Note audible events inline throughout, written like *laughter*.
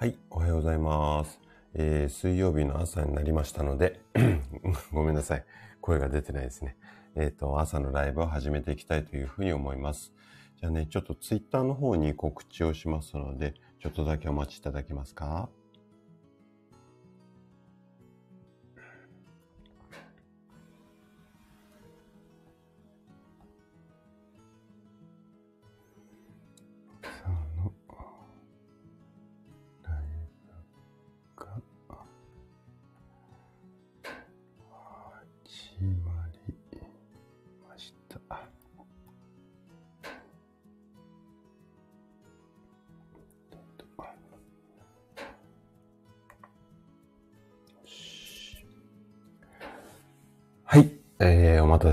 はい、おはようございます。えー水曜日の朝になりましたので、*clears throat* ごめんなさい。声が出てないですね。えっ、と、朝のライブを始めていきたいというふうに思います。じゃあね、ちょっとツイッターの方に告知をしますので、ちょっとだけお待ちいただけますか？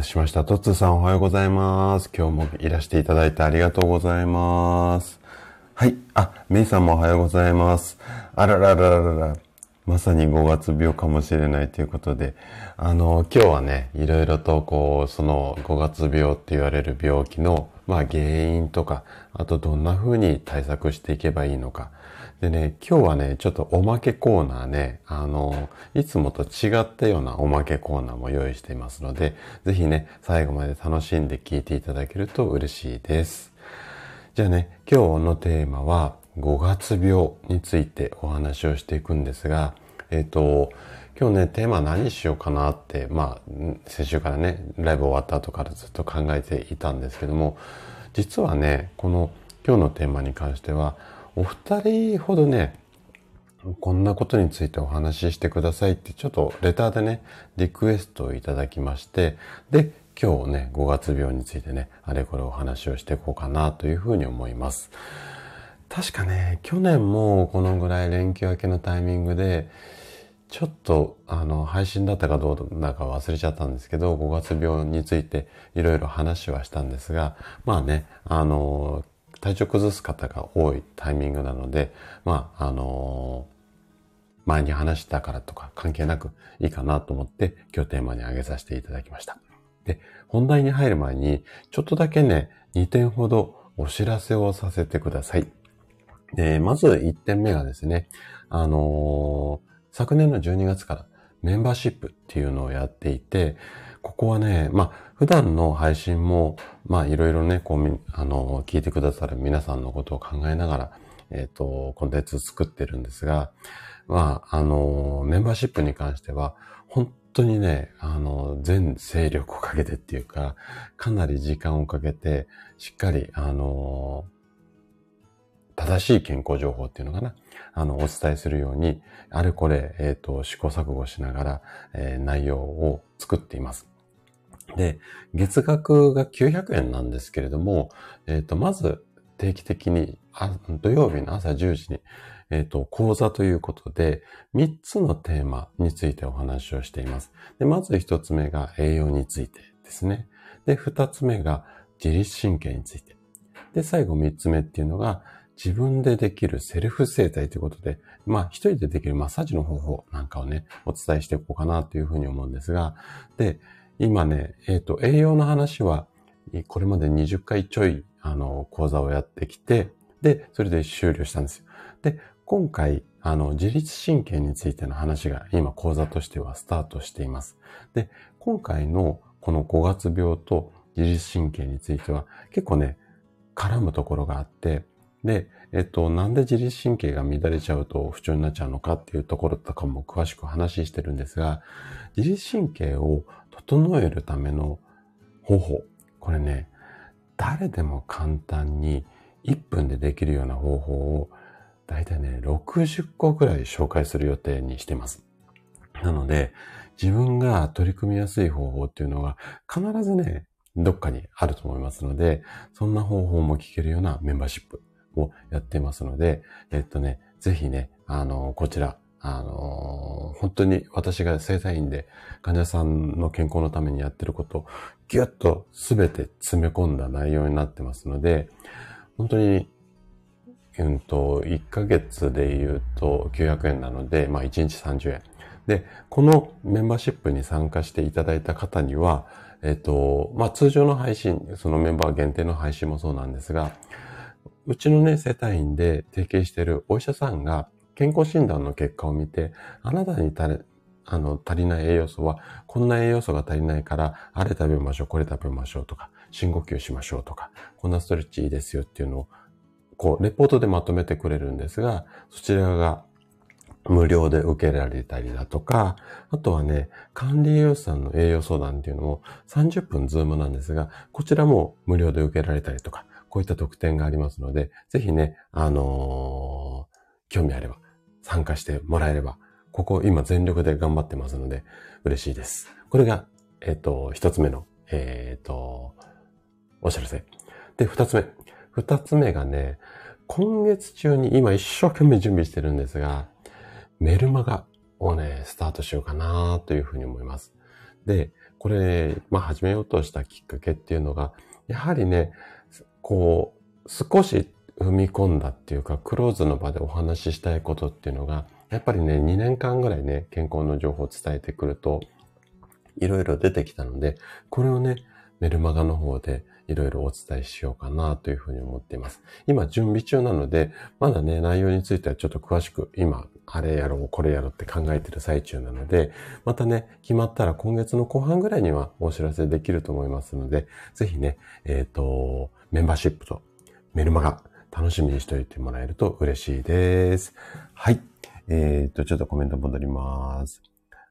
しました。トッツーさんおはようございます。今日もいらしていただいてありがとうございます。はい。あ、メイさんもおはようございます。あらららららら。まさに5月病かもしれないということで、あの、今日はね、いろいろとこう、その5月病って言われる病気の、まあ原因とか、あとどんな風に対策していけばいいのか。でね、今日はね、ちょっとおまけコーナーね、あの、いつもと違ったようなおまけコーナーも用意していますので、ぜひね、最後まで楽しんで聞いていただけると嬉しいです。じゃあね、今日のテーマは5月病についてお話をしていくんですが、えっ、と、今日ね、テーマ何しようかなって、まあ、先週からね、ライブ終わった後からずっと考えていたんですけども、実はね、この今日のテーマに関しては、お二人ほどね、こんなことについてお話ししてくださいって、ちょっとレターでね、リクエストをいただきまして、で、今日ね、5月病についてね、あれこれお話をしていこうかなというふうに思います。確かね、去年もこのぐらい連休明けのタイミングで、ちょっと、あの、配信だったかどうだか忘れちゃったんですけど、5月病についていろいろ話はしたんですが、まあね、あの、体調崩す方が多いタイミングなので、まあ、あの、前に話したからとか関係なくいいかなと思って今日テーマに挙げさせていただきました。で、本題に入る前に、ちょっとだけね、2点ほどお知らせをさせてください。で、まず1点目がですね、あのー昨年の12月からメンバーシップっていうのをやっていて、ここはね、まあ、普段の配信も、まあ、いろいろね、こうみ、あの聞いてくださる皆さんのことを考えながら、えっ、と、コンテンツ作ってるんですが、まあ、あのメンバーシップに関しては、本当にね、あの全勢力をかけてっていうか、かなり時間をかけて、しっかり、あの正しい健康情報っていうのかな。あの、お伝えするように、あれこれ、えっ、と、試行錯誤しながら、えー内容を作っています。で、月額が900円なんですけれども、えっ、と、まず定期的に、土曜日の朝10時に、えっ、と、講座ということで、3つのテーマについてお話をしています。で、まず1つ目が栄養についてですね。で、2つ目が自律神経について。で、最後3つ目っていうのが、自分でできるセルフ生態ということで、まあ一人でできるマッサージの方法なんかをね、お伝えしていこうかなというふうに思うんですが、で、今ね、えっ、と、栄養の話は、これまで20回ちょい、あの、講座をやってきて、で、それで終了したんですよ。で、今回、あの、自律神経についての話が今講座としてはスタートしています。で、今回のこの5月病と自律神経については結構ね、絡むところがあって、で、えっと、なんで自律神経が乱れちゃうと不調になっちゃうのかっていうところとかも詳しく話してるんですが、自律神経を整えるための方法。これね、誰でも簡単に1分でできるような方法を、だいたいね、60個くらい紹介する予定にしてます。なので、自分が取り組みやすい方法っていうのが必ずね、どっかにあると思いますので、そんな方法も聞けるようなメンバーシップをやっていますので、えっとね、ぜひね、あの、こちら、あの、本当に私が生体院で患者さんの健康のためにやってることをギュッと全て詰め込んだ内容になってますので、本当に、うんと、1ヶ月で言うと900円なので、まあ1日30円。で、このメンバーシップに参加していただいた方には、えっと、まあ通常の配信、そのメンバー限定の配信もそうなんですが、うちのね、世帯員で提携しているお医者さんが健康診断の結果を見て、あなたに足りあの足りない栄養素は、こんな栄養素が足りないから、あれ食べましょう、これ食べましょうとか、深呼吸しましょうとか、こんなストレッチいいですよっていうのを、こう、レポートでまとめてくれるんですが、そちらが無料で受けられたりだとか、あとはね、管理栄養士さんの栄養相談っていうのも30分ズームなんですが、こちらも無料で受けられたりとか、こういった特典がありますので、ぜひね、あのー、興味あれば参加してもらえれば、ここ今全力で頑張ってますので嬉しいです。これが、えっ、ー、と、一つ目の、えっ、ー、と、お知らせ。で、二つ目。二つ目がね、今月中に今一生懸命準備してるんですが、メルマガをね、スタートしようかなというふうに思います。で、これ、まあ始めようとしたきっかけっていうのが、やはりね、こう、少し踏み込んだっていうか、クローズの場でお話ししたいことっていうのが、やっぱりね、2年間ぐらいね、健康の情報を伝えてくると、いろいろ出てきたので、これをね、メルマガの方でいろいろお伝えしようかなというふうに思っています。今準備中なので、まだね、内容についてはちょっと詳しく今、あれやろう、これやろうって考えてる最中なので、またね、決まったら今月の後半ぐらいにはお知らせできると思いますので、ぜひね、えっ、ー、と、メンバーシップとメルマガ楽しみにしておいてもらえると嬉しいです。はい。えっ、と、ちょっとコメント戻ります。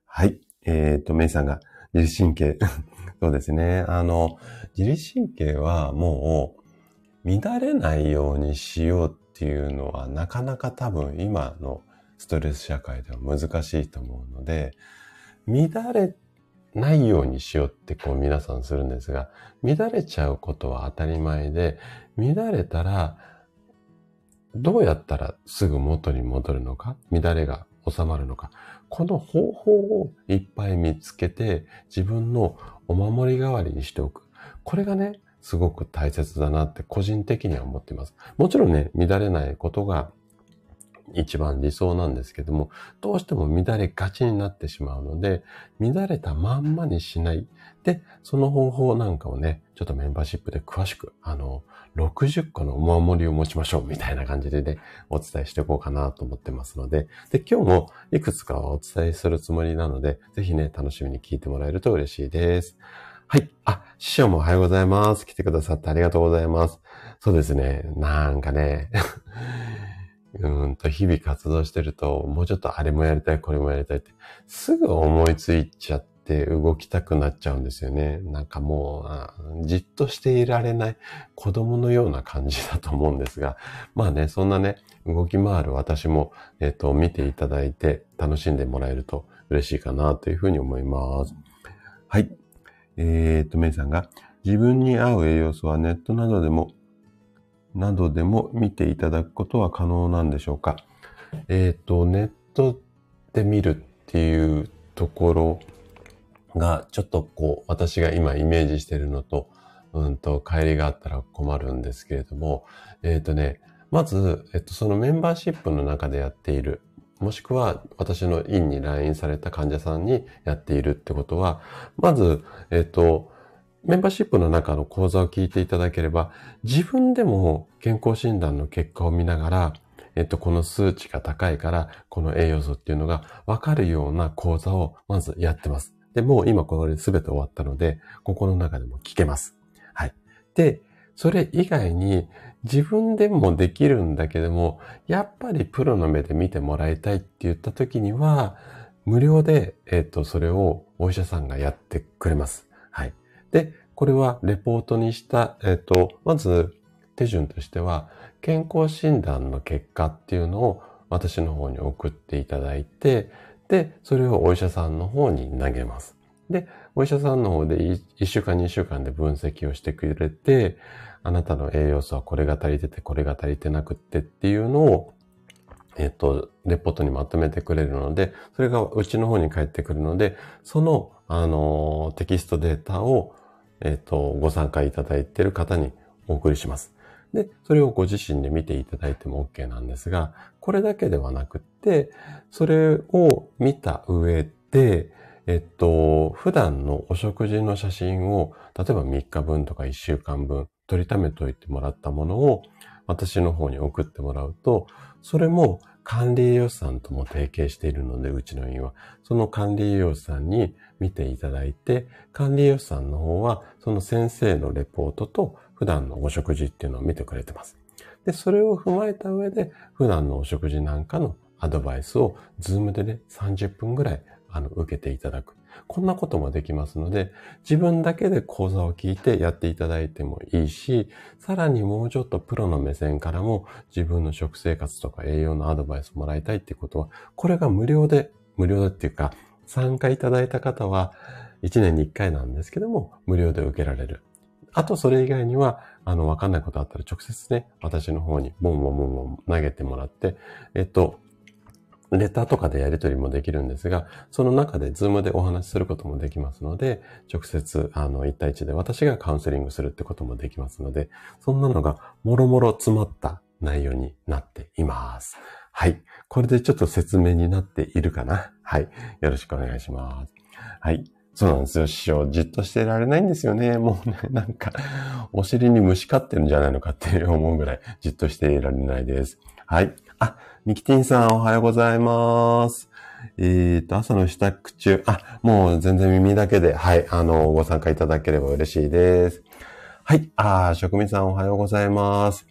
はい。えっ、と、メイさんが自律神経。*laughs* そうですね。あの、自律神経はもう乱れないようにしようっていうのはなかなか多分今のストレス社会では難しいと思うので、乱れないようにしようってこう皆さんするんですが、乱れちゃうことは当たり前で、乱れたら、どうやったらすぐ元に戻るのか、乱れが収まるのか、この方法をいっぱい見つけて自分のお守り代わりにしておく。これがね、すごく大切だなって個人的には思っています。もちろんね、乱れないことが一番理想なんですけども、どうしても乱れがちになってしまうので、乱れたまんまにしない。で、その方法なんかをね、ちょっとメンバーシップで詳しく、あの、60個のお守りを持ちましょうみたいな感じでね、お伝えしていこうかなと思ってますので、で、今日もいくつかお伝えするつもりなので、ぜひね、楽しみに聞いてもらえると嬉しいです。はい。あ、師匠もおはようございます。来てくださってありがとうございます。そうですね。なんかね、うんと、日々活動してると、もうちょっとあれもやりたい、これもやりたいって、すぐ思いついちゃって動きたくなっちゃうんですよね。なんかもう、じっとしていられない子供のような感じだと思うんですが、まあね、そんなね、動き回る私も、えっ、と、見ていただいて楽しんでもらえると嬉しいかなというふうに思います。はい。えっ、と、メイさんが、自分に合う栄養素はネットなどでもなどでも見ていただくことは可能なんでしょうか。えっ、ー、と、ネットで見るっていうところが、ちょっとこう、私が今イメージしてるのと、うんと、帰りがあったら困るんですけれども、えっ、ー、とね、まず、えっと、そのメンバーシップの中でやっている、もしくは私の院に来院された患者さんにやっているってことは、まず、えっと、メンバーシップの中の講座を聞いていただければ、自分でも健康診断の結果を見ながら、えっと、この数値が高いから、この栄養素っていうのがわかるような講座をまずやってます。で、もう今これ全て終わったので、ここの中でも聞けます。はい。で、それ以外に自分でもできるんだけども、やっぱりプロの目で見てもらいたいって言った時には、無料で、えっと、それをお医者さんがやってくれます。で、これはレポートにした、えっ、と、まず手順としては、健康診断の結果っていうのを私の方に送っていただいて、で、それをお医者さんの方に投げます。で、お医者さんの方で1週間2週間で分析をしてくれて、あなたの栄養素はこれが足りてて、これが足りてなくってっていうのを、えっ、と、レポートにまとめてくれるので、それがうちの方に返ってくるので、その、あの、テキストデータをえっ、ー、と、ご参加いただいている方にお送りします。で、それをご自身で見ていただいても OK なんですが、これだけではなくって、それを見た上で、えっと、普段のお食事の写真を、例えば3日分とか1週間分、取りためといてもらったものを、私の方に送ってもらうと、それも管理栄養士さんとも提携しているので、うちの院は。その管理栄養士さんに見ていただいて、管理栄養士さんの方は、その先生のレポートと普段のお食事っていうのを見てくれてます。で、それを踏まえた上で、普段のお食事なんかのアドバイスを、ズームでね、30分ぐらい、あの、受けていただく。こんなこともできますので、自分だけで講座を聞いてやっていただいてもいいし、さらにもうちょっとプロの目線からも自分の食生活とか栄養のアドバイスをもらいたいってことは、これが無料で、無料でっていうか、参加いただいた方は、1年に1回なんですけども、無料で受けられる。あと、それ以外には、あの、わかんないことあったら直接ね、私の方にボンボンボンボン投げてもらって、えっと、レターとかでやり取りもできるんですが、その中でズームでお話しすることもできますので、直接、あの、1対1で私がカウンセリングするってこともできますので、そんなのがもろもろ詰まった内容になっています。はい。これでちょっと説明になっているかな？はい。よろしくお願いします。はい。そうなんですよ、師匠。じっとしてられないんですよね。もうね、なんか、お尻に虫飼ってるんじゃないのかって思うぐらい、じっとしていられないです。はい。あ、ミキティンさんおはようございます。えっ、と、朝の支度中、あ、もう全然耳だけで、はい、あの、ご参加いただければ嬉しいです。はい、あ、職人さんおはようございます。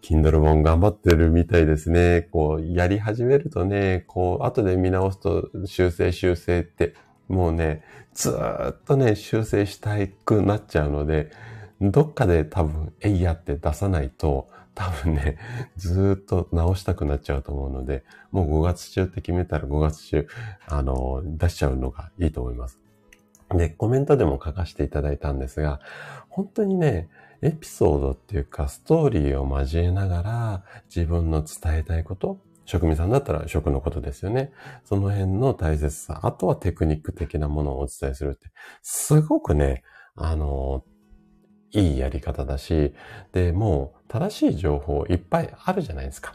Kindle 本頑張ってるみたいですね。こう、やり始めるとね、こう、後で見直すと修正修正って、もうね、ずーっとね、修正したくなっちゃうので、どっかで多分、えいやって出さないと、多分ね、ずっと直したくなっちゃうと思うので、もう5月中って決めたら5月中、あの、出しちゃうのがいいと思います。で、コメントでも書かせていただいたんですが、本当にね、エピソードっていうか、ストーリーを交えながら、自分の伝えたいこと、職人さんだったら食のことですよね。その辺の大切さ、あとはテクニック的なものをお伝えするって、すごくね、あの、いいやり方だし、で、もう正しい情報いっぱいあるじゃないですか。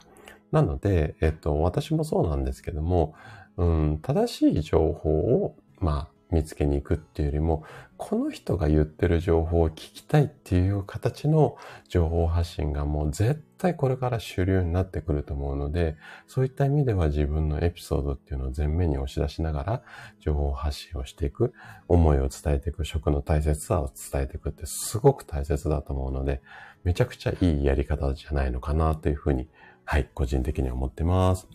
なので、えっと、私もそうなんですけども、うん、正しい情報を、まあ、見つけに行くっていうよりも、この人が言ってる情報を聞きたいっていう形の情報発信がもう絶対これから主流になってくると思うので、そういった意味では自分のエピソードっていうのを前面に押し出しながら情報発信をしていく、思いを伝えていく、食の大切さを伝えていくってすごく大切だと思うので、めちゃくちゃいいやり方じゃないのかなというふうに、はい、個人的に思ってます。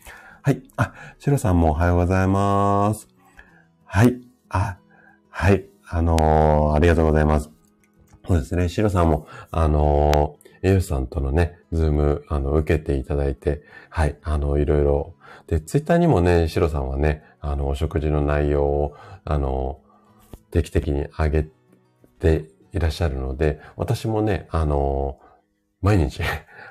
はい。あ、シロさんもおはようございます。はい。あ、はい。あのー、ありがとうございます。そうですね。シロさんも、あのー、エユさんとのね、ズーム、あの、受けていただいて、はい、あの、いろいろ。で、ツイッターにもね、シロさんはね、あの、お食事の内容を、あの、定期的に上げていらっしゃるので、私もね、あの、毎日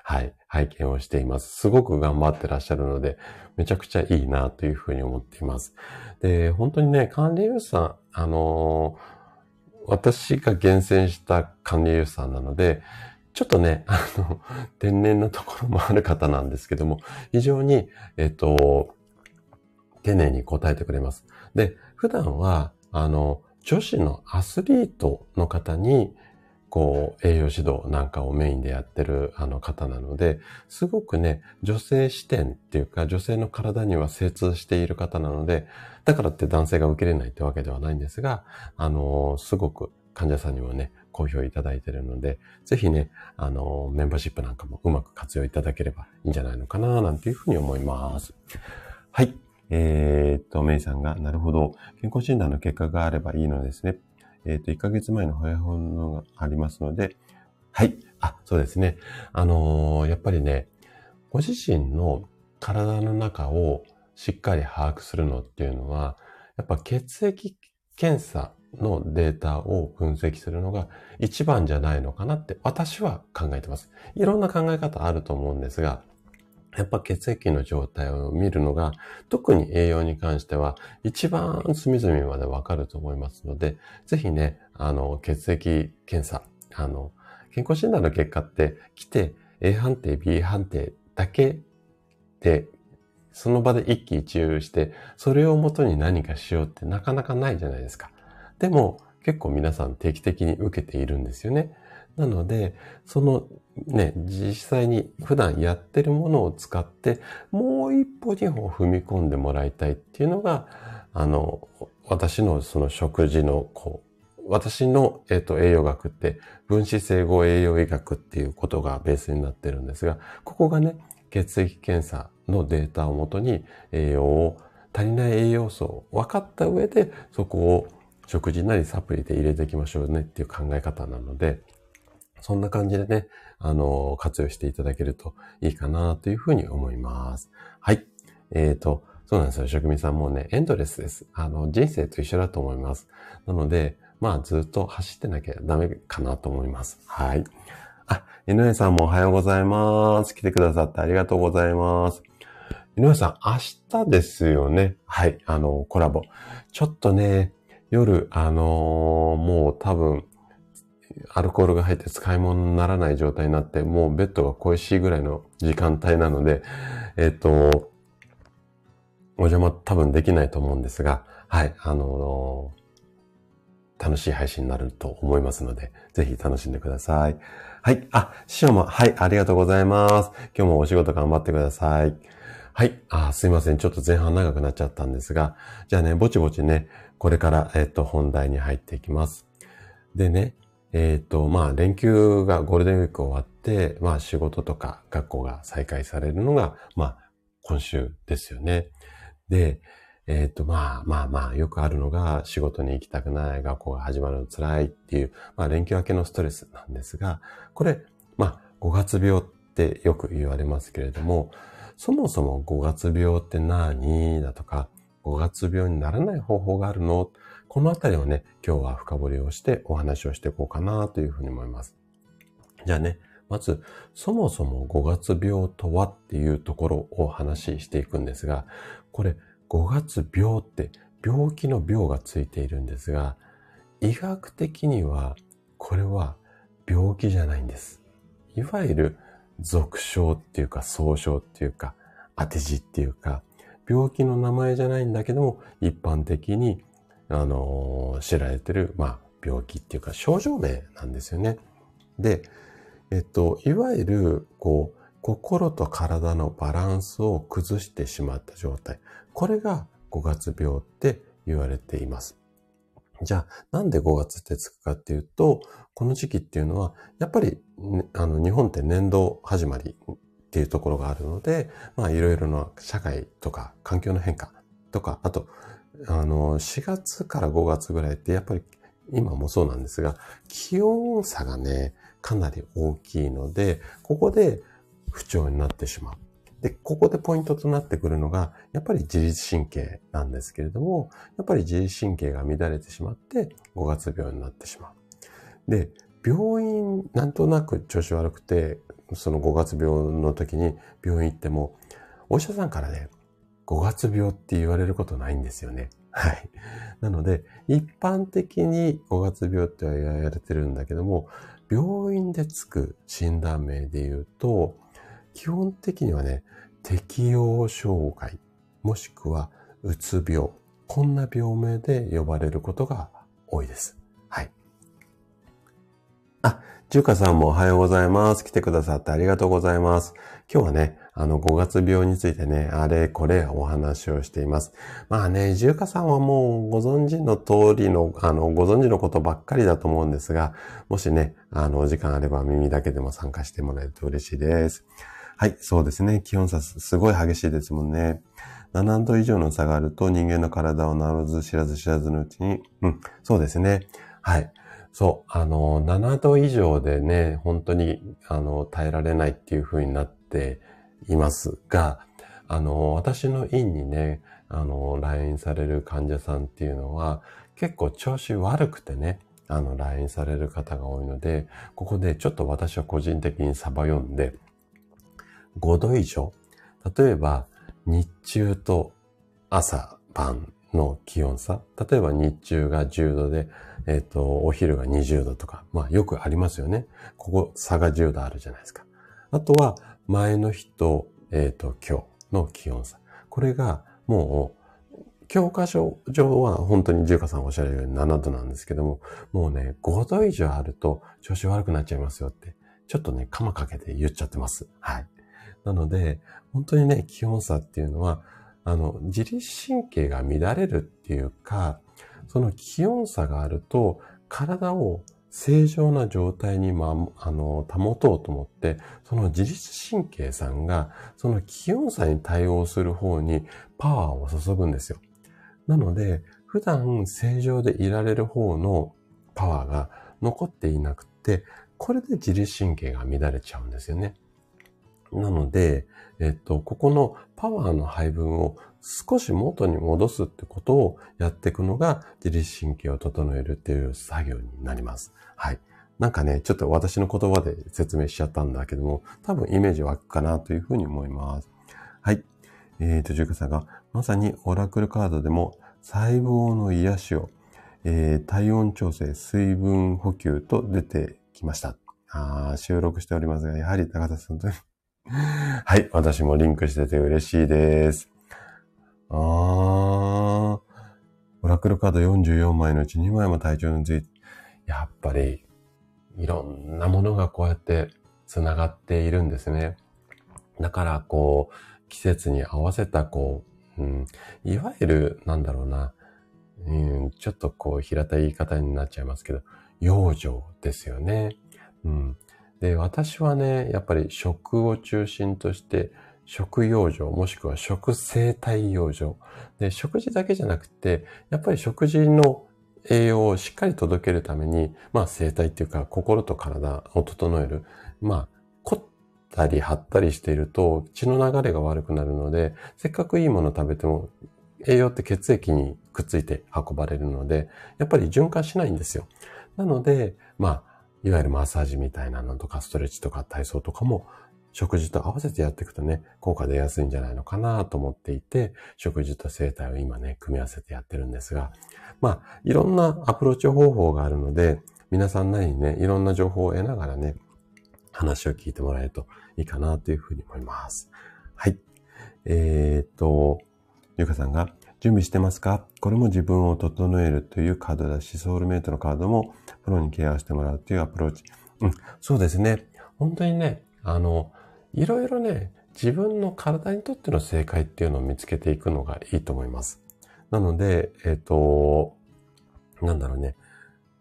はい、拝見をしています。すごく頑張ってらっしゃるので、めちゃくちゃいいなというふうに思っています。で、本当にね、管理栄養士さん、あのー、私が厳選した管理栄養士さんなので、ちょっとね、あの、天然なところもある方なんですけども、非常に、えっと、丁寧に答えてくれます。で、普段は、あの、女子のアスリートの方に、こう、栄養指導なんかをメインでやってるあの方なので、すごくね、女性視点っていうか、女性の体には精通している方なので、だからって男性が受けれないってわけではないんですが、あの、すごく患者さんにもね、好評いただいてるので、ぜひね、あの、メンバーシップなんかもうまく活用いただければいいんじゃないのかな、なんていうふうに思います。はい。えー、っと、メイさんが、なるほど。健康診断の結果があればいいのですね。えっ、ー、と、1ヶ月前の早本のがありますので、はい。あ、そうですね。あのー、やっぱりね、ご自身の体の中をしっかり把握するのっていうのは、やっぱ血液検査のデータを分析するのが一番じゃないのかなって私は考えてます。いろんな考え方あると思うんですが、やっぱ血液の状態を見るのが、特に栄養に関しては一番隅々までわかると思いますので、ぜひね、あの、血液検査、あの、健康診断の結果って来て A 判定、B 判定だけで、その場で一喜一憂して、それをもとに何かしようってなかなかないじゃないですか。でも、結構皆さん定期的に受けているんですよね。なので、そのね、実際に普段やってるものを使って、もう一歩二歩踏み込んでもらいたいっていうのが、あの、私のその食事の、こう、私の、えっ、と、栄養学って、分子整合栄養医学っていうことがベースになってるんですが、ここがね、血液検査のデータをもとに栄養を、足りない栄養素を分かった上で、そこを食事なりサプリで入れていきましょうねっていう考え方なので、そんな感じでね、あの、活用していただけるといいかなというふうに思います。はい。えっ、ー、と、そうなんですよ。職人さんもね、エンドレスです。あの、人生と一緒だと思います。なので、まあ、ずっと走ってなきゃダメかなと思います。はい。あ、井上さんもおはようございます。来てくださってありがとうございます。井上さん、明日ですよね。はい。あの、コラボ。ちょっとね、夜、あのー、もう多分、アルコールが入って使い物にならない状態になって、もうベッドが恋しいぐらいの時間帯なので、えっ、と、お邪魔多分できないと思うんですが、はい、あのー、楽しい配信になると思いますので、ぜひ楽しんでください。はい。あ、師匠も、はい、ありがとうございます。今日もお仕事頑張ってください。はい。あ、すいません。ちょっと前半長くなっちゃったんですが、じゃあね、ぼちぼちね、これから、えっ、と、本題に入っていきます。でね、えっ、ー、と、まあ、連休がゴールデンウィーク終わって、まあ、仕事とか学校が再開されるのが、まあ、今週ですよね。で、えっ、ー、と、まあまあまあ、よくあるのが、仕事に行きたくない、学校が始まるの辛いっていう、まあ、連休明けのストレスなんですが、これ、まあ、5月病ってよく言われますけれども、そもそも5月病って何だとか、5月病にならない方法があるのこのあたりをね、今日は深掘りをしてお話をしていこうかなというふうに思います。じゃあね、まず、そもそも5月病とはっていうところをお話ししていくんですが、これ5月病って病気の病がついているんですが、医学的にはこれは病気じゃないんです。いわゆる俗称っていうか総称っていうか当て字っていうか病気の名前じゃないんだけども一般的にあの、知られてる、まあ、病気っていうか症状名なんですよね。で、えっと、いわゆる、こう、心と体のバランスを崩してしまった状態。これが5月病って言われています。じゃあ、なんで5月ってつくかっていうと、この時期っていうのは、やっぱり、ね、あの、日本って年度始まりっていうところがあるので、まあ、いろいろな社会とか環境の変化とか、あと、あの、4月から5月ぐらいってやっぱり今もそうなんですが、気温差がね、かなり大きいので、ここで不調になってしまう。で、ここでポイントとなってくるのが、やっぱり自律神経なんですけれども、やっぱり自律神経が乱れてしまって、5月病になってしまう。で、病院、なんとなく調子悪くて、その5月病の時に病院行っても、お医者さんからね、5月病って言われることないんですよね。はい。なので、一般的に5月病っては言われてるんだけども、病院でつく診断名で言うと、基本的にはね、適応障害、もしくはうつ病、こんな病名で呼ばれることが多いです。はい。あ、ジュカさんもおはようございます。来てくださってありがとうございます。今日はね、あの、5月病についてね、あれこれお話をしています。まあね、ジュカさんはもうご存知の通りの、あの、ご存知のことばっかりだと思うんですが、もしね、あの、お時間あれば耳だけでも参加してもらえると嬉しいです。はい、そうですね。気温差すごい激しいですもんね。7度以上の差があると人間の体をならず知らず知らずのうちに、うん、そうですね。はい。そう、あの、7度以上でね、本当に、あの、耐えられないっていう風になっていますが、あの、私の院にね、あの、来院される患者さんっていうのは、結構調子悪くてね、あの、来院される方が多いので、ここでちょっと私は個人的にサバ読んで、5度以上、例えば、日中と朝晩の気温差、例えば日中が10度で、えっ、ー、と、お昼が20度とか、まあよくありますよね。ここ差が10度あるじゃないですか。あとは、前の日と、えっ、ー、と、今日の気温差。これがもう教科書上は本当にジュカさんおっしゃるように7度なんですけども、もうね、5度以上あると調子悪くなっちゃいますよって、ちょっとね、カマかけて言っちゃってます。はい。なので、本当にね、気温差っていうのは、あの、自律神経が乱れるっていうか、その気温差があると、体を正常な状態に、まあ、の、保とうと思って、その自律神経さんが、その気温差に対応する方にパワーを注ぐんですよ。なので、普段正常でいられる方のパワーが残っていなくて、これで自律神経が乱れちゃうんですよね。なので、えっと、ここのパワーの配分を少し元に戻すってことをやっていくのが自律神経を整えるっていう作業になります。はい。なんかね、ちょっと私の言葉で説明しちゃったんだけども、多分イメージ湧くかなというふうに思います。はい。えっ、ー、と、ジュさんが、まさにオラクルカードでも細胞の癒しを、えー、体温調整、水分補給と出てきました。あ収録しておりますが、やはり高田さんとはい。私もリンクしてて嬉しいです。あー。オラクルカード44枚のうち2枚も体調について、やっぱり、いろんなものがこうやって繋がっているんですね。だから、こう、季節に合わせた、こう、うん、いわゆる、なんだろうな、うん、ちょっとこう、平たい言い方になっちゃいますけど、養生ですよね。うん。で、私はね、やっぱり食を中心として、食養生、もしくは食生態養生。で、食事だけじゃなくて、やっぱり食事の栄養をしっかり届けるために、まあ生態っていうか心と体を整える。まあ、凝ったり張ったりしていると血の流れが悪くなるので、せっかくいいもの食べても栄養って血液にくっついて運ばれるので、やっぱり循環しないんですよ。なので、まあ、いわゆるマッサージみたいなのとか、ストレッチとか体操とかも、食事と合わせてやっていくとね、効果出やすいんじゃないのかなと思っていて、食事と生態を今ね、組み合わせてやってるんですが、まあ、いろんなアプローチ方法があるので、皆さんなりにね、いろんな情報を得ながらね、話を聞いてもらえるといいかなというふうに思います。はい。えー、っと、ゆかさんが、準備してますか？これも自分を整えるというカードだし、ソウルメイトのカードもプロにケアしてもらうというアプローチ。うん、そうですね。本当にね、あの、いろいろね、自分の体にとっての正解っていうのを見つけていくのがいいと思います。なので、えっ、ー、と、なんだろうね。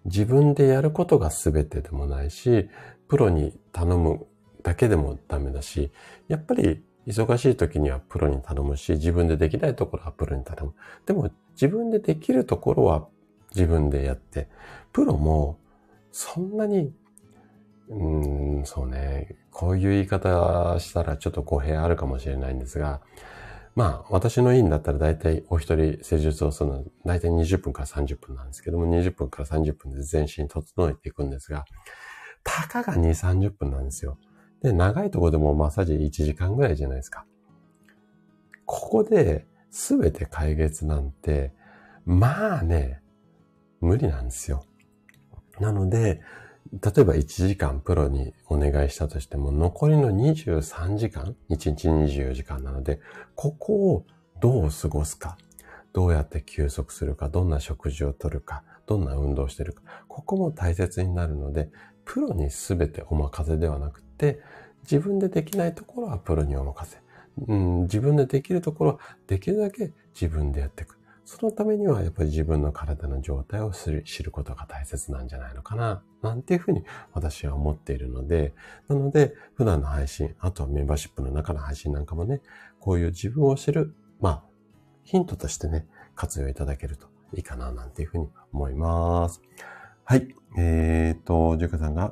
自分でやることが全てでもないし、プロに頼むだけでもダメだし、やっぱり忙しい時にはプロに頼むし、自分でできないところはプロに頼む。でも自分でできるところは自分でやって、プロもそんなに、うん、そうね、こういう言い方したらちょっと語弊あるかもしれないんですが、まあ、私の院だったら大体お一人施術をするの大体20分から30分なんですけども、20分から30分で全身整えていくんですが、たかが2、30分なんですよ。で、長いところでもマッサージ1時間ぐらいじゃないですか。ここで全て解決なんて、まあね、無理なんですよ。なので、例えば1時間プロにお願いしたとしても、残りの23時間、1日24時間なので、ここをどう過ごすか、どうやって休息するか、どんな食事をとるか、どんな運動をしてるか、ここも大切になるので、プロに全てお任せではなくて、自分でできないところはプロにお任せ。うん、自分でできるところはできるだけ自分でやっていく。そのためにはやっぱり自分の体の状態を知ることが大切なんじゃないのかな、なんていうふうに私は思っているので、なので普段の配信、あとはメンバーシップの中の配信なんかもね、こういう自分を知る、まあ、ヒントとしてね、活用いただけるといいかな、なんていうふうに思います。はい。えー、っと、ジュカさんが、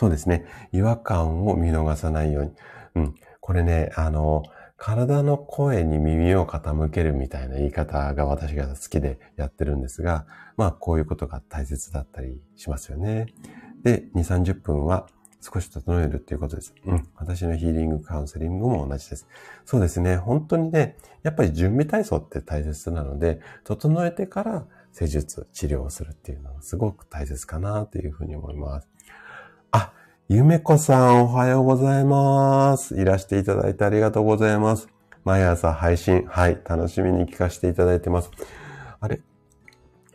そうですね。違和感を見逃さないように。うん。これね、あの、体の声に耳を傾けるみたいな言い方が私が好きでやってるんですが、まあこういうことが大切だったりしますよね。で、2、30分は少し整えるっていうことです。うん。私のヒーリングカウンセリングも同じです。そうですね。本当にね、やっぱり準備体操って大切なので、整えてから施術、治療をするっていうのはすごく大切かなというふうに思います。ゆめこさんおはようございます。いらしていただいてありがとうございます。毎朝配信、はい、楽しみに聞かせていただいてます。あれ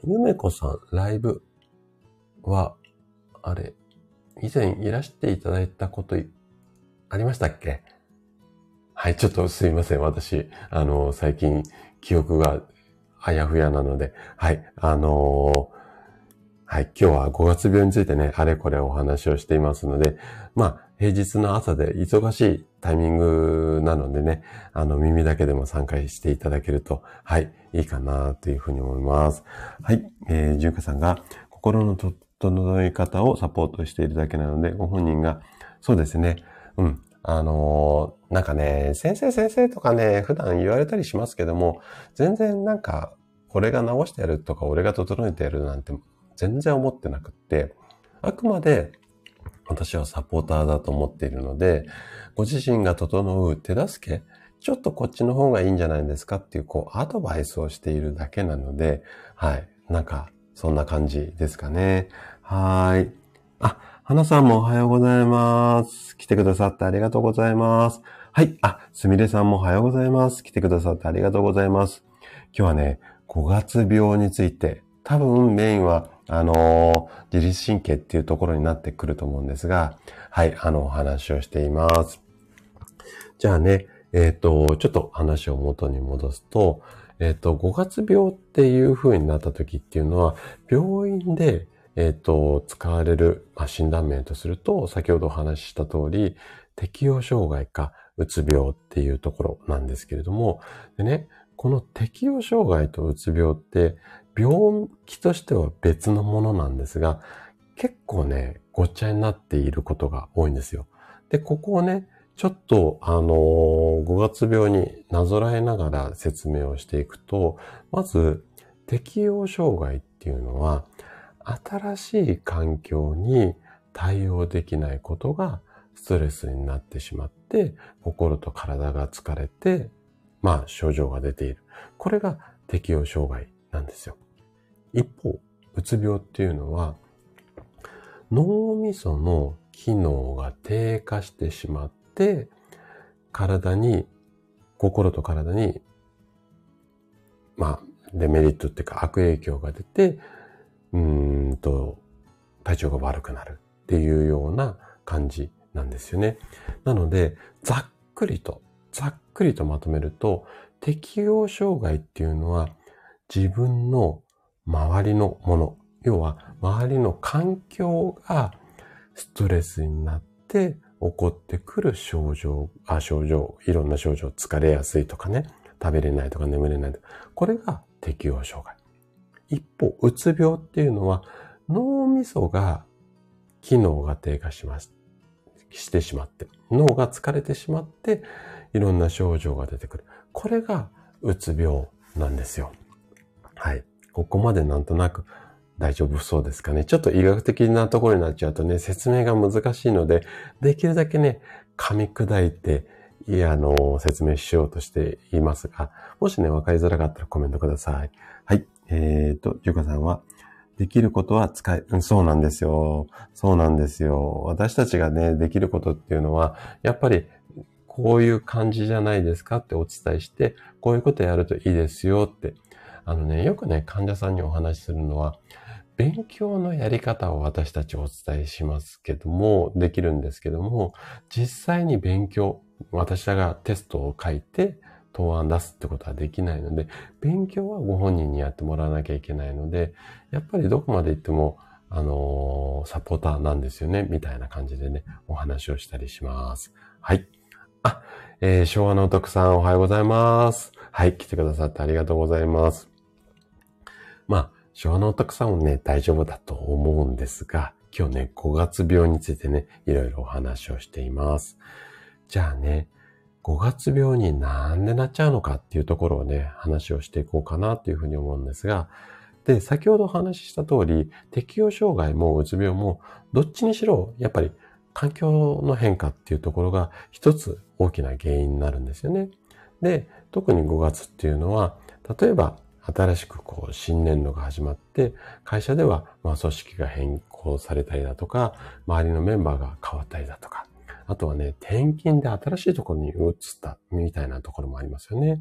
ゆめこさん、ライブは、あれ、以前いらしていただいたことありましたっけ？はい、ちょっとすいません。私、あの、最近、記憶があやふやなので、はい、あのー、はい、今日は5月病についてね、あれこれお話をしていますので、まあ、平日の朝で忙しいタイミングなのでね、あの、耳だけでも参加していただけると、はい、いいかなというふうに思います。はい、えー、じゅうかさんが、心の整え方をサポートしているだけなので、ご本人が、そうですね、うん、あのー、なんかね、先生先生とかね、普段言われたりしますけども、全然なんか、俺が直してやるとか、俺が整えてやるなんて全然思ってなくって、あくまで私はサポーターだと思っているので、ご自身が整う手助け、ちょっとこっちの方がいいんじゃないですかっていう、こう、アドバイスをしているだけなので、はい。なんか、そんな感じですかね。はい。あ、花さんもおはようございます。来てくださってありがとうございます。はい。あ、すみれさんもおはようございます。来てくださってありがとうございます。今日はね、5月病について、多分メインは、あのー、自律神経っていうところになってくると思うんですが、はい、あの、お話をしています。じゃあね、えっ、ー、と、ちょっと話を元に戻すと、えっ、ー、と、5月病っていう風になった時っていうのは、病院でえっ、と、使われる、まあ、診断名とすると、先ほどお話しした通り、適応障害か、うつ病っていうところなんですけれども、でね、この適応障害とうつ病って、病気としては別のものなんですが、結構ね、ごっちゃになっていることが多いんですよ。で、ここをね、ちょっと、あのー、5月病になぞらえながら説明をしていくと、まず、適応障害っていうのは、新しい環境に対応できないことがストレスになってしまって、心と体が疲れて、まあ症状が出ている。これが適応障害なんですよ。一方、うつ病っていうのは、脳みその機能が低下してしまって、体に、心と体に、まあ、デメリットっていうか悪影響が出て、うんと、体調が悪くなるっていうような感じなんですよね。なので、ざっくりと、ざっくりとまとめると、適応障害っていうのは自分の周りのもの、要は周りの環境がストレスになって起こってくる症状、あ、症状、いろんな症状、疲れやすいとかね、食べれないとか眠れないとか、これが適応障害。一方、うつ病っていうのは脳みそが機能が低下します。してしまって、脳が疲れてしまって、いろんな症状が出てくる。これがうつ病なんですよ。はい。ここまでなんとなく大丈夫そうですかね。ちょっと医学的なところになっちゃうとね、説明が難しいので、できるだけね、噛み砕いて、いや、あの、説明しようとしていますが、もしね、わかりづらかったらコメントください。はい。えっ、ー、と、ゆかさんは、できることは使え、うん、そうなんですよ。そうなんですよ。私たちがね、できることっていうのは、やっぱり、こういう感じじゃないですかってお伝えして、こういうことやるといいですよって。あのね、よくね、患者さんにお話しするのは、勉強のやり方を私たちお伝えしますけども、できるんですけども、実際に勉強、私らがテストを書いて、答案出すってことはできないので、勉強はご本人にやってもらわなきゃいけないので、やっぱりどこまで行っても、あのー、サポーターなんですよね、みたいな感じでね、お話をしたりします。はい。あ、えー、昭和のお得さんおはようございます。はい、来てくださってありがとうございます。まあ、昭和のお得さんもね、大丈夫だと思うんですが、今日ね、5月病についてね、いろいろお話をしています。じゃあね、5月病になんでなっちゃうのかっていうところをね、話をしていこうかなっていうふうに思うんですが、で、先ほどお話しした通り、適応障害もうつ病も、どっちにしろ、やっぱり環境の変化っていうところが一つ大きな原因になるんですよね。で、特に5月っていうのは、例えば新しくこう新年度が始まって、会社ではまあ組織が変更されたりだとか、周りのメンバーが変わったりだとか、あとはね、転勤で新しいところに移ったみたいなところもありますよね。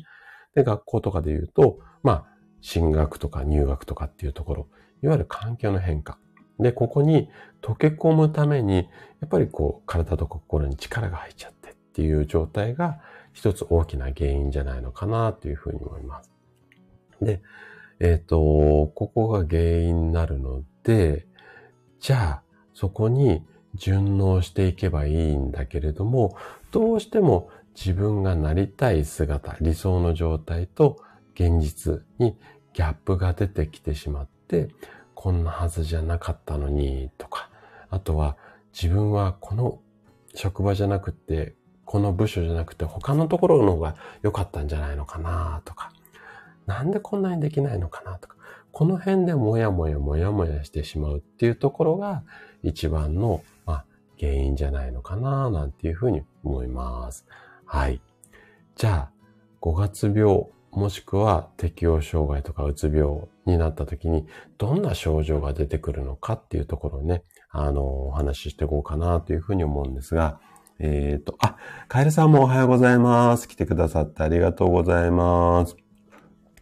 で、学校とかで言うと、まあ、進学とか入学とかっていうところ、いわゆる環境の変化。で、ここに溶け込むために、やっぱりこう、体と心に力が入っちゃってっていう状態が一つ大きな原因じゃないのかなというふうに思います。で、えっ、ー、と、ここが原因になるので、じゃあ、そこに順応していけばいいんだけれども、どうしても自分がなりたい姿、理想の状態と現実にギャップが出てきてしまって、こんなはずじゃなかったのに、とか、あとは自分はこの職場じゃなくて、この部署じゃなくて他のところの方が良かったんじゃないのかな、とか、なんでこんなにできないのかな、とか、この辺でもやもやもやもやしてしまうっていうところが一番の、まあ、原因じゃないのかな、なんていうふうに思います。はい。じゃあ、5月病、もしくは適応障害とかうつ病になった時に、どんな症状が出てくるのかっていうところをね、あの、お話ししていこうかなというふうに思うんですが、えっ、ー、と、あ、カエルさんもおはようございます。来てくださってありがとうございます。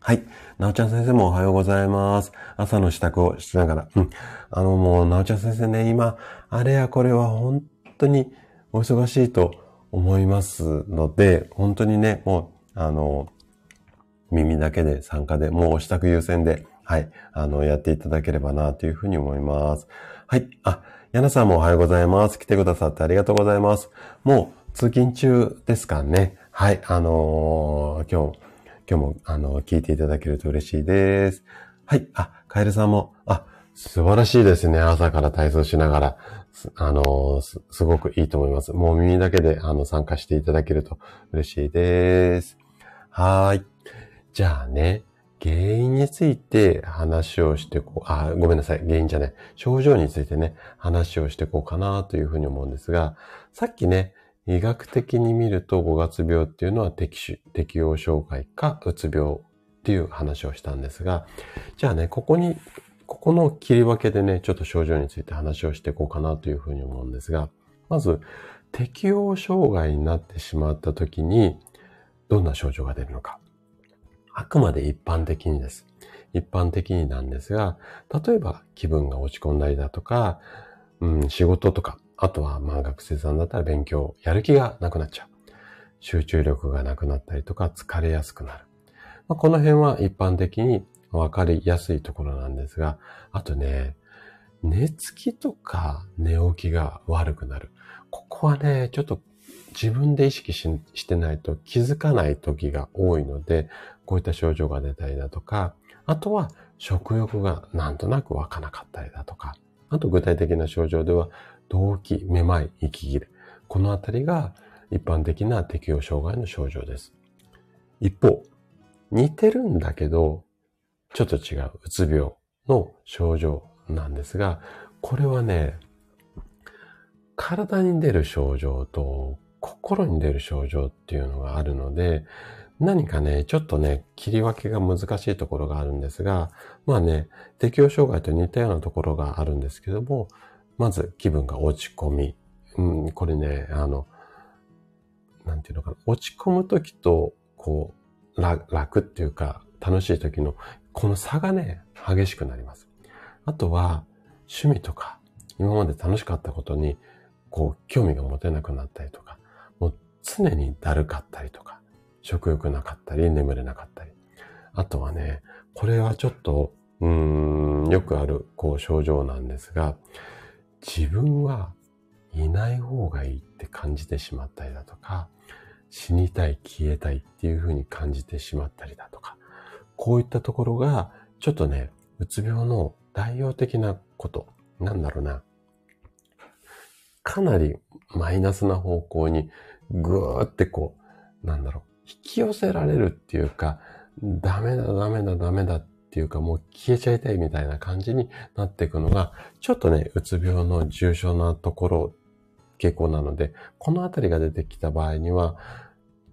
はい。なおちゃん先生もおはようございます。朝の支度をしながら。うん。あのもう、なおちゃん先生ね、今、あれやこれは本当にお忙しいと思いますので、本当にね、もう、あの、耳だけで参加で、もうお支度優先で、はい、あの、やっていただければな、というふうに思います。はい。あ、やなさんもおはようございます。来てくださってありがとうございます。もう、通勤中ですかね。はい、あのー、今日、今日も、あの、聞いていただけると嬉しいです。はい。あ、カエルさんも、あ、素晴らしいですね。朝から体操しながら。あのす、すごくいいと思います。もう耳だけで、あの、参加していただけると嬉しいです。はい。じゃあね、原因について話をしてこう、あ、ごめんなさい。原因じゃない。症状についてね、話をしてこうかなというふうに思うんですが、さっきね、医学的に見ると5月病っていうのは適種、適応障害かうつ病っていう話をしたんですが、じゃあね、ここに、ここの切り分けでね、ちょっと症状について話をしていこうかなというふうに思うんですが、まず、適応障害になってしまった時に、どんな症状が出るのか。あくまで一般的にです。一般的になんですが、例えば気分が落ち込んだりだとか、うん、仕事とか、あとは、まあ学生さんだったら勉強、やる気がなくなっちゃう。集中力がなくなったりとか、疲れやすくなる。まあ、この辺は一般的にわかりやすいところなんですが、あとね、寝つきとか寝起きが悪くなる。ここはね、ちょっと自分で意識ししてないと気づかない時が多いので、こういった症状が出たりだとか、あとは食欲がなんとなく湧かなかったりだとか、あと具体的な症状では動悸、めまい、息切れ。このあたりが一般的な適応障害の症状です。一方、似てるんだけど、ちょっと違う、うつ病の症状なんですが、これはね、体に出る症状と心に出る症状っていうのがあるので、何かね、ちょっとね、切り分けが難しいところがあるんですが、まあね、適応障害と似たようなところがあるんですけども、まず気分が落ち込み。うん、これね、あの、なんていうのかな。落ち込むときと、こう、楽っていうか、楽しいときの、この差がね、激しくなります。あとは、趣味とか、今まで楽しかったことに、こう、興味が持てなくなったりとか、もう常にだるかったりとか、食欲なかったり、眠れなかったり。あとはね、これはちょっと、うーん、よくある、こう、症状なんですが、自分はいない方がいいって感じてしまったりだとか、死にたい、消えたいっていうふうに感じてしまったりだとか、こういったところが、ちょっとね、うつ病の代表的なこと、なんだろうな。かなりマイナスな方向にぐーってこう、なんだろう、引き寄せられるっていうか、ダメだ、ダメだ、ダメだっっていうかもう消えちゃいたいみたいな感じになっていくのが、ちょっとね、うつ病の重症なところ、傾向なので、このあたりが出てきた場合には、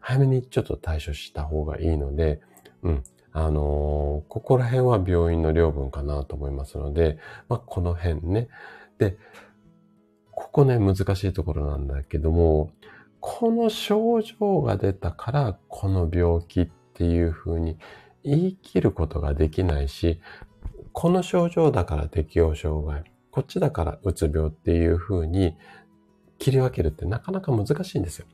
早めにちょっと対処した方がいいので、うん。あのー、ここら辺は病院の領分かなと思いますので、まあ、この辺ね。で、ここね、難しいところなんだけども、この症状が出たからこの病気っていうふうに言い切ることができないし、この症状だから適応障害、こっちだからうつ病っていうふうに切り分けるってなかなか難しいんですよ。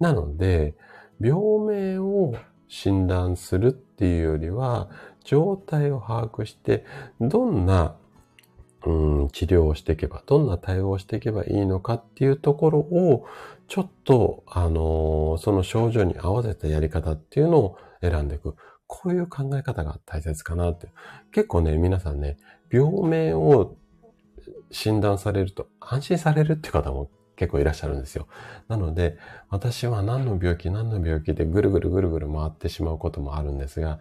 なので、病名を診断するっていうよりは、状態を把握して、どんな、うん、治療をしていけば、どんな対応をしていけばいいのかっていうところを、ちょっと、あのー、その症状に合わせたやり方っていうのを選んでいく。こういう考え方が大切かなって。結構ね、皆さんね、病名を診断されると安心されるって方も結構いらっしゃるんですよ。なので、私は何の病気何の病気でぐるぐるぐるぐる回ってしまうこともあるんですが、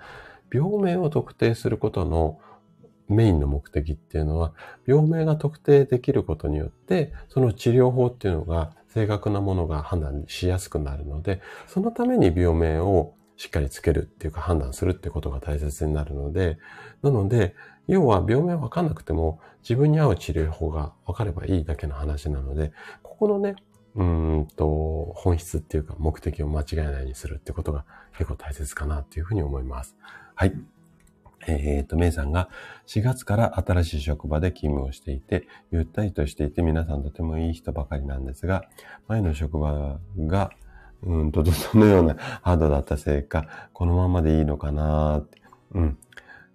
病名を特定することのメインの目的っていうのは、病名が特定できることによって、その治療法っていうのが正確なものが判断しやすくなるので、そのために病名をしっかりつけるっていうか判断するってことが大切になるので、なので、要は病名わかんなくても自分に合う治療法がわかればいいだけの話なので、ここのね、うんと、本質っていうか目的を間違えないようにするってことが結構大切かなっていうふうに思います。はい。えっ、ー、と、メイさんが4月から新しい職場で勤務をしていて、ゆったりとしていて皆さんとてもいい人ばかりなんですが、前の職場が、うんと、そのようなハードだったせいか、このままでいいのかなって。うん。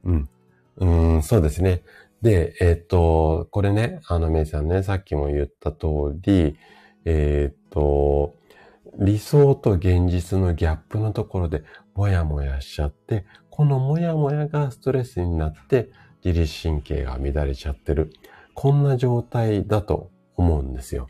うん。うん、そうですね。で、えっ、ー、と、これね、あの、メイさんね、さっきも言った通り、えっ、ー、と、理想と現実のギャップのところで、もやもやしちゃって、このもやもやがストレスになって、自律神経が乱れちゃってる。こんな状態だと思うんですよ。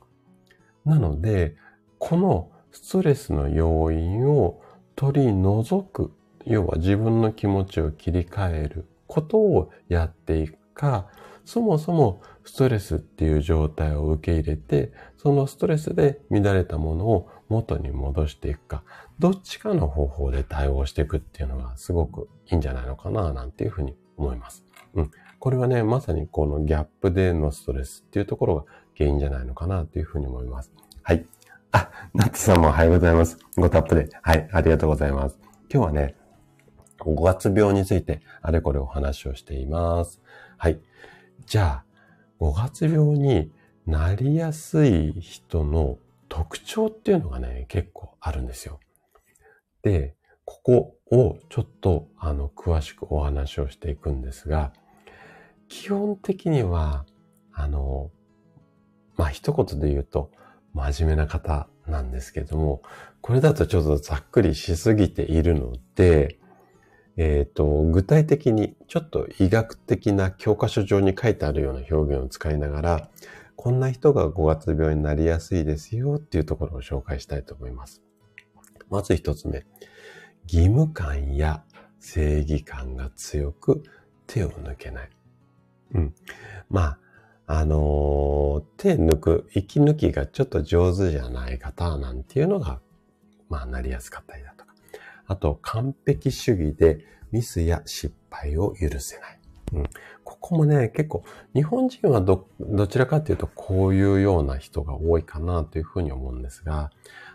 なので、このストレスの要因を取り除く、要は自分の気持ちを切り替えることをやっていくか、そもそもストレスっていう状態を受け入れて、そのストレスで乱れたものを元に戻していくか、どっちかの方法で対応していくっていうのがすごくいいんじゃないのかな、なんていうふうに思います。うん。これはね、まさにこのギャップでのストレスっていうところが原因じゃないのかな、というふうに思います。はい。あ、ナッツさんもおはようございます。ごタップで。はい、ありがとうございます。今日はね、5月病についてあれこれお話をしています。はい。じゃあ、5月病になりやすい人の特徴っていうのがね、結構あるんですよ。で、ここをちょっとあの詳しくお話をしていくんですが、基本的には、あの、まあ、一言で言うと、真面目な方なんですけども、これだとちょっとざっくりしすぎているので、えっ、ー、と、具体的にちょっと医学的な教科書上に書いてあるような表現を使いながら、こんな人が5月病になりやすいですよっていうところを紹介したいと思います。まず一つ目。義務感や正義感が強く手を抜けない。うん。まあ、あの、手抜く、息抜きがちょっと上手じゃない方なんていうのが、まあ、なりやすかったりだとか。あと、完璧主義でミスや失敗を許せない。うん、ここもね、結構、日本人はど、どちらかというとこういうような人が多いかなというふうに思うんですが、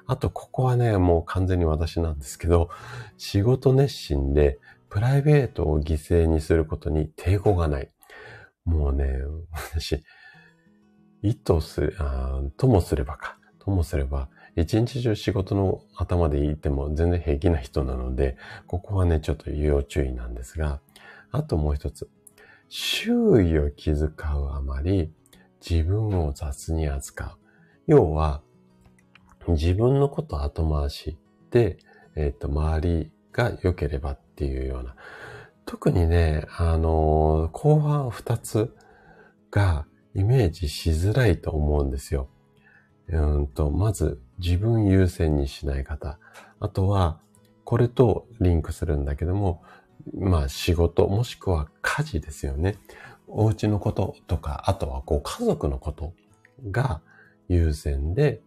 あと、ここはね、もう完全に私なんですけど、仕事熱心で、プライベートを犠牲にすることに抵抗がない。もうね、私、意図す、あともすればか。ともすれば、一日中仕事の頭でいても全然平気な人なので、ここはね、ちょっと要注意なんですが、あともう一つ。周囲を気遣うあまり自分を雑に扱う。要は、自分のこと後回しで、えっ、ー、と、周りが良ければっていうような。特にね、あの、後半二つがイメージしづらいと思うんですよ。うんと、まず自分優先にしない方。あとは、これとリンクするんだけども、まあ仕事、もしくは家事ですよね。お家のこととか、あとはこう家族のことが優先で、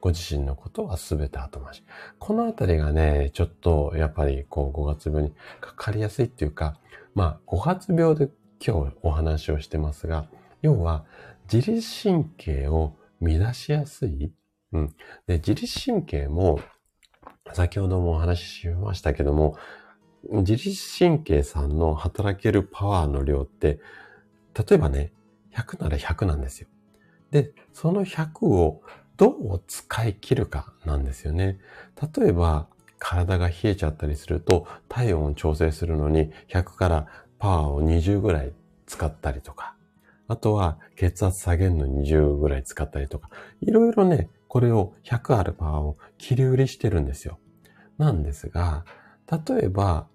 ご自身のことは全て後回し。このあたりがね、ちょっとやっぱりこう5月病にかかりやすいっていうか、まあ5月病で今日お話をしてますが、要は自律神経を乱しやすい。うん。で、自律神経も、先ほどもお話ししましたけども、自律神経さんの働けるパワーの量って、例えばね、100なら100なんですよ。で、その100をどう使い切るかなんですよね。例えば、体が冷えちゃったりすると、体温を調整するのに100からパワーを20ぐらい使ったりとか、あとは血圧下げるのに20ぐらい使ったりとか、いろいろね、これを100あるパワーを切り売りしてるんですよ。なんですが、例えば、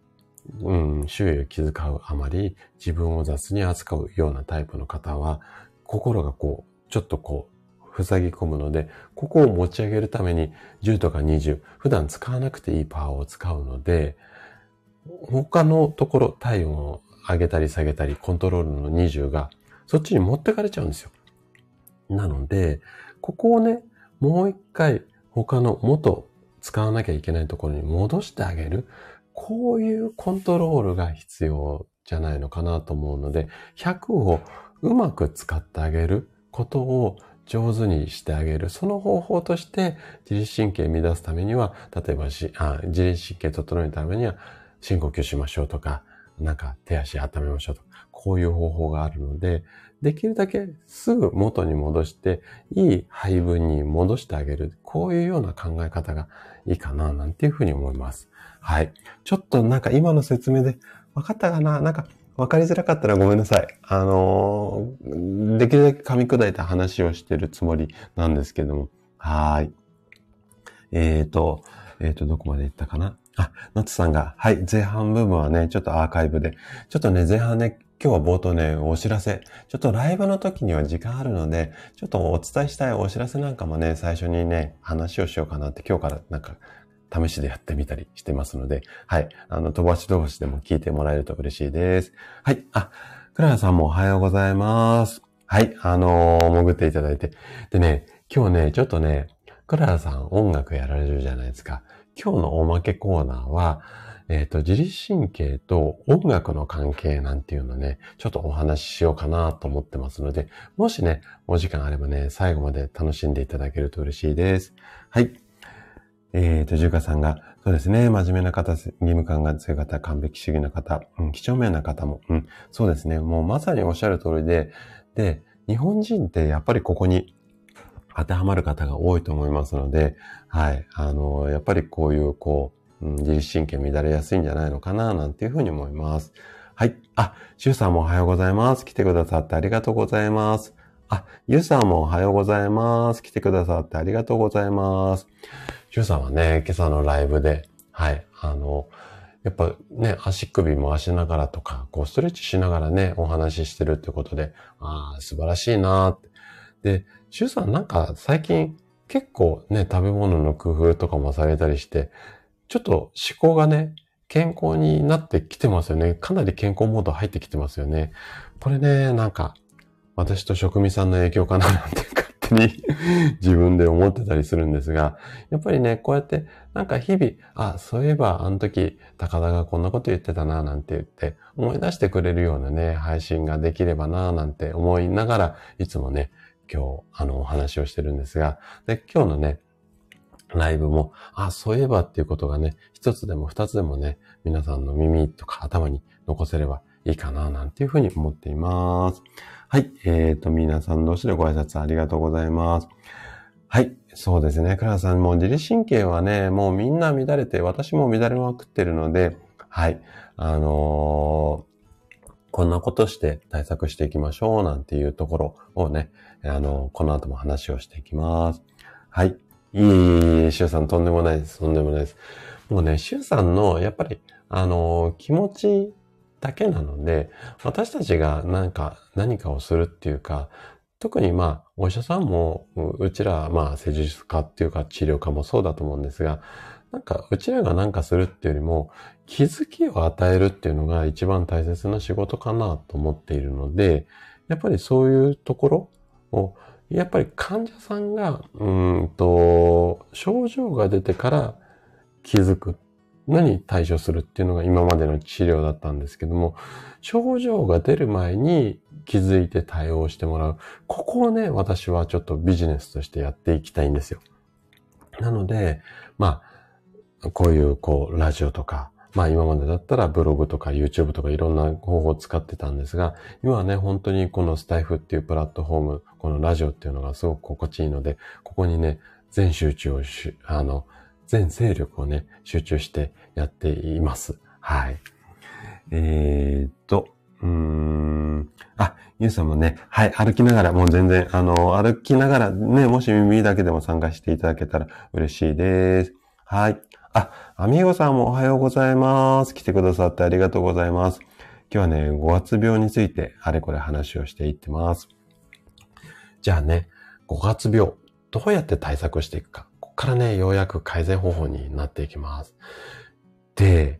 うん、周囲を気遣うあまり自分を雑に扱うようなタイプの方は、心がこう、ちょっとこう、塞ぎ込むので、ここを持ち上げるために10とか20、普段使わなくていいパワーを使うので、他のところ、体温を上げたり下げたり、コントロールの20が、そっちに持ってかれちゃうんですよ。なので、ここをね、もう一回他の元使わなきゃいけないところに戻してあげる。こういうコントロールが必要じゃないのかなと思うので、100をうまく使ってあげることを上手にしてあげる。その方法として自律神経を乱すためには、例えば自律神経整えるためには深呼吸しましょうとか、なんか手足温めましょうとか、こういう方法があるので、できるだけすぐ元に戻して、いい配分に戻してあげる。こういうような考え方がいいかな、なんていうふうに思います。はい。ちょっとなんか今の説明で分かったかな？なんか分かりづらかったらごめんなさい。あのー、できるだけ噛み砕いた話をしてるつもりなんですけども。はい。えっ、ー、と、えっ、ー、と、どこまで行ったかな？あ、ナツさんが、はい、前半部分はね、ちょっとアーカイブで、ちょっとね、前半ね、今日は冒頭ね、お知らせ。ちょっとライブの時には時間あるので、ちょっとお伝えしたいお知らせなんかもね、最初にね、話をしようかなって今日からなんか試しでやってみたりしてますので、はい。あの、飛ばし飛ばしでも聞いてもらえると嬉しいです。はい。あ、クララさんもおはようございます。はい。あのー、潜っていただいて。でね、今日ね、ちょっとね、クララさん音楽やられるじゃないですか。今日のおまけコーナーは、えっ、ー、と、自律神経と音楽の関係なんていうのね、ちょっとお話ししようかなと思ってますので、もしね、お時間あればね、最後まで楽しんでいただけると嬉しいです。はい。えっ、ー、と、ジュカさんが、そうですね、真面目な方、義務感が強い方、完璧主義な方、うん、几帳面な方も、うん、そうですね、もうまさにおっしゃる通りで、で、日本人ってやっぱりここに当てはまる方が多いと思いますので、はい、あの、やっぱりこういう、こう、うん、自律神経乱れやすいんじゃないのかな、なんていうふうに思います。はい。あ、シュウさんもおはようございます。来てくださってありがとうございます。あ、ユウさんもおはようございます。来てくださってありがとうございます。シュウさんはね、今朝のライブで、はい、あの、やっぱね、足首回しながらとか、こうストレッチしながらね、お話ししてるってことで、ああ、素晴らしいなって。で、シュウさんなんか最近結構ね、食べ物の工夫とかもされたりして、ちょっと思考がね、健康になってきてますよね。かなり健康モード入ってきてますよね。これね、なんか、私と職味さんの影響かななんて勝手に *laughs* 自分で思ってたりするんですが、やっぱりね、こうやってなんか日々、あ、そういえばあの時高田がこんなこと言ってたななんて言って思い出してくれるようなね、配信ができればななんて思いながら、いつもね、今日あのお話をしてるんですが、で、今日のね、ライブも、あ、そういえばっていうことがね、一つでも二つでもね、皆さんの耳とか頭に残せればいいかな、なんていうふうに思っています。はい。えっ、ー、と、皆さん同士でご挨拶ありがとうございます。はい。そうですね。クラさん、もう自律神経はね、もうみんな乱れて、私も乱れまくってるので、はい。あのーこんなことして対策していきましょうなんていうところをね、あの、この後も話をしていきます。はい。いい、シュウさんとんでもないです。とんでもないです。もうね、シュウさんの、やっぱり、あの、気持ちだけなので、私たちがなんか、何かをするっていうか、特にまあ、お医者さんも、うちら、まあ、施術家っていうか治療家もそうだと思うんですが、なんか、うちらが何かするっていうよりも、気づきを与えるっていうのが一番大切な仕事かなと思っているので、やっぱりそういうところをやっぱり患者さんが、うんと、症状が出てから気づく。何対処するっていうのが今までの治療だったんですけども、症状が出る前に気づいて対応してもらう。ここをね、私はちょっとビジネスとしてやっていきたいんですよ。なので、まあ、こういう、こう、ラジオとか、まあ今までだったらブログとか YouTube とかいろんな方法を使ってたんですが、今はね、本当にこのスタイフっていうプラットフォーム、このラジオっていうのがすごく心地いいので、ここにね、全集中をし、あの、全勢力をね、集中してやっています。はい。えー、っと、うーん。あ、ゆうさんもね、はい、歩きながら、もう全然、あの、歩きながらね、もし耳だけでも参加していただけたら嬉しいです。はい。あ、アミーゴさんもおはようございます。来てくださってありがとうございます。今日はね、5月病についてあれこれ話をしていってます。じゃあね、5月病、どうやって対策していくか。からね、ようやく改善方法になっていきます。で、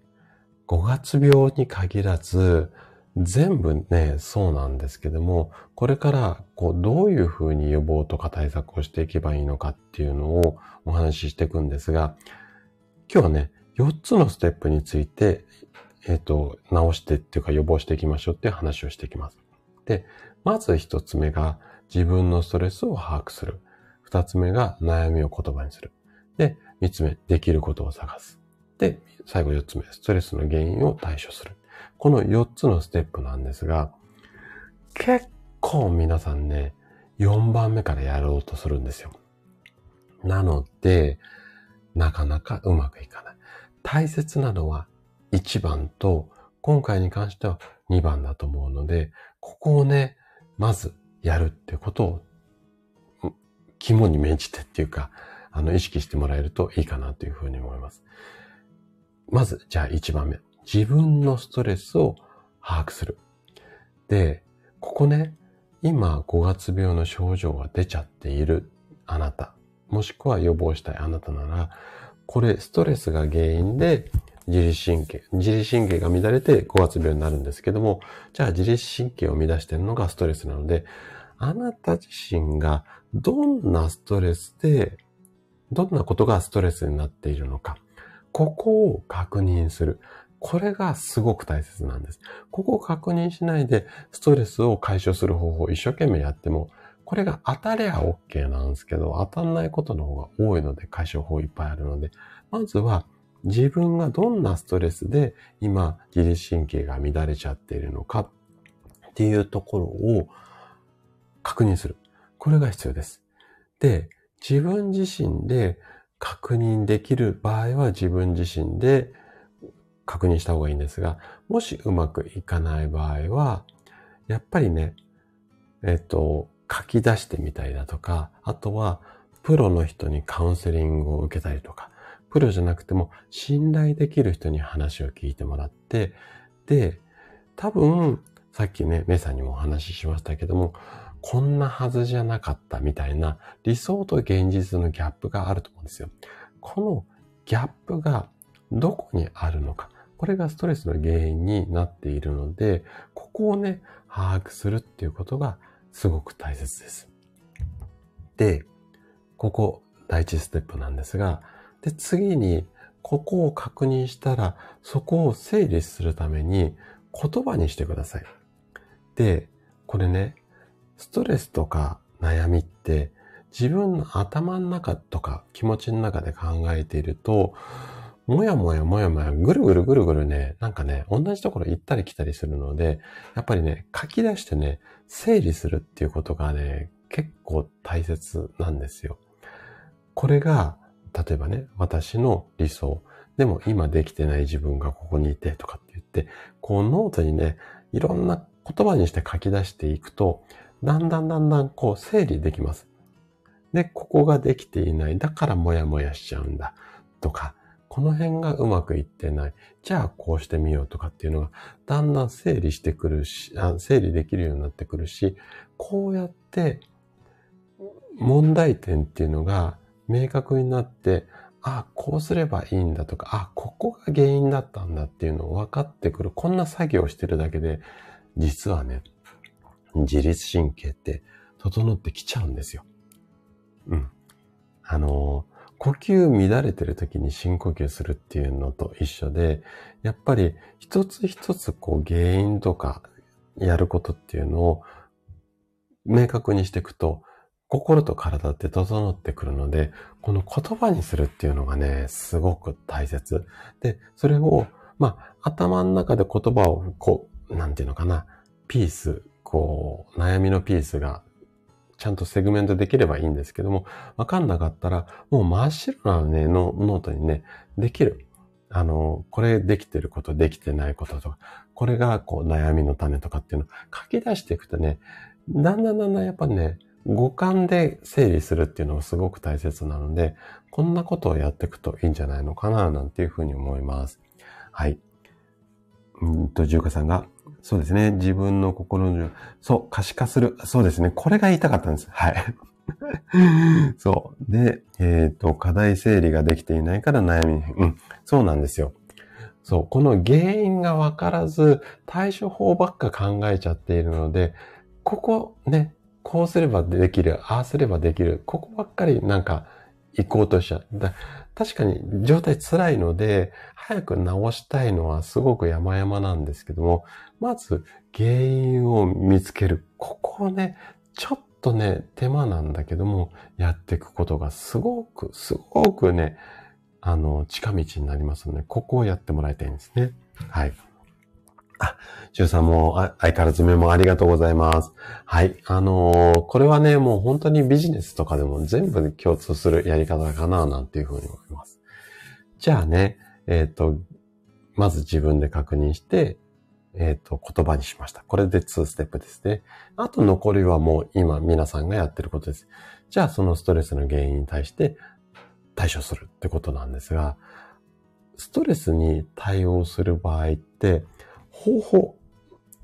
5月病に限らず、全部ね、そうなんですけども、これからこうどういうふうに予防とか対策をしていけばいいのかっていうのをお話ししていくんですが、今日はね、4つのステップについて、えっ、ー、と、直してっていうか予防していきましょうっていう話をしていきます。で、まず1つ目が自分のストレスを把握する。2つ目が悩みを言葉にする。で、3つ目、できることを探す。で、最後4つ目、ストレスの原因を対処する。この4つのステップなんですが、結構皆さんね、4番目からやろうとするんですよ。なので、なかなかうまくいかない。大切なのは1番と、今回に関しては2番だと思うので、ここをね、まずやるってことを、肝に銘じてっていうか、あの、意識してもらえるといいかなというふうに思います。まず、じゃあ1番目。自分のストレスを把握する。で、ここね、今5月病の症状が出ちゃっているあなた、もしくは予防したいあなたなら、これストレスが原因で自律神経、自律神経が乱れて5月病になるんですけども、じゃあ自律神経を乱しているのがストレスなので、あなた自身がどんなストレスで、どんなことがストレスになっているのか、ここを確認する。これがすごく大切なんです。ここを確認しないで、ストレスを解消する方法を一生懸命やっても、これが当たりゃ OK なんですけど、当たんないことの方が多いので、解消法いっぱいあるので、まずは自分がどんなストレスで今自律神経が乱れちゃっているのかっていうところを確認する。これが必要です。で、自分自身で確認できる場合は自分自身で確認した方がいいんですが、もしうまくいかない場合は、やっぱりね、えっと、書き出してみたりだとか、あとは、プロの人にカウンセリングを受けたりとか、プロじゃなくても信頼できる人に話を聞いてもらって、で、多分、さっきね、メイさんにもお話ししましたけども、こんなはずじゃなかったみたいな理想と現実のギャップがあると思うんですよ。このギャップがどこにあるのか。これがストレスの原因になっているので、ここをね、把握するっていうことがすごく大切です。で、ここ第一ステップなんですが、で、次に、ここを確認したら、そこを整理するために言葉にしてください。で、これね、ストレスとか悩みって自分の頭の中とか気持ちの中で考えていると、もやもやもやもや、ぐるぐるぐるぐるね、なんかね、同じところ行ったり来たりするので、やっぱりね、書き出してね、整理するっていうことがね、結構大切なんですよ。これが、例えばね、私の理想。でも今できてない自分がここにいてとかって言って、こうノートにね、いろんな言葉にして書き出していくと、だんだんだんだんこう整理できます。で、ここができていない。だからモヤモヤしちゃうんだ。とか、この辺がうまくいってない。じゃあこうしてみようとかっていうのが、だんだん整理してくるし、整理できるようになってくるし、こうやって問題点っていうのが明確になって、ああ、こうすればいいんだとか、ああ、ここが原因だったんだっていうのを分かってくる。こんな作業をしてるだけで、実はね、自律神経って整ってきちゃうんですよ。うん。あの呼吸乱れてる時に深呼吸するっていうのと一緒で、やっぱり一つ一つこう原因とかやることっていうのを明確にしていくと、心と体って整ってくるので、この言葉にするっていうのがね、すごく大切。で、それを、まあ、頭の中で言葉を、こう、なんていうのかな、ピース、こう、悩みのピースが、ちゃんとセグメントできればいいんですけども、わかんなかったら、もう真っ白なね、ノートにね、できる。あの、これできてること、できてないこととか、これがこう悩みの種とかっていうのを書き出していくとね、だんだんだんだんやっぱね、五感で整理するっていうのがすごく大切なので、こんなことをやっていくといいんじゃないのかな、なんていうふうに思います。はい。うんと、じゅうかさんが、そうですね。自分の心の、そう、可視化する。そうですね。これが言いたかったんです。はい。*laughs* そう。で、えっ、ー、と、課題整理ができていないから悩み、うん。そうなんですよ。そう。この原因がわからず、対処法ばっか考えちゃっているので、ここね、こうすればできる、ああすればできる、ここばっかりなんか行こうとしちゃう。確かに状態辛いので、早く治したいのはすごく山々なんですけども、まず原因を見つける。ここをね、ちょっとね、手間なんだけども、やっていくことがすごく、すごくね、あの、近道になりますので、ここをやってもらいたいんですね。はい。あ、ジュさんも相変わらずメモありがとうございます。はい。あのー、これはね、もう本当にビジネスとかでも全部共通するやり方かな、なんていうふうに思います。じゃあね、えっ、ー、と、まず自分で確認して、えっ、ー、と、言葉にしました。これで2ステップですね。あと残りはもう今皆さんがやってることです。じゃあそのストレスの原因に対して対処するってことなんですが、ストレスに対応する場合って、方法、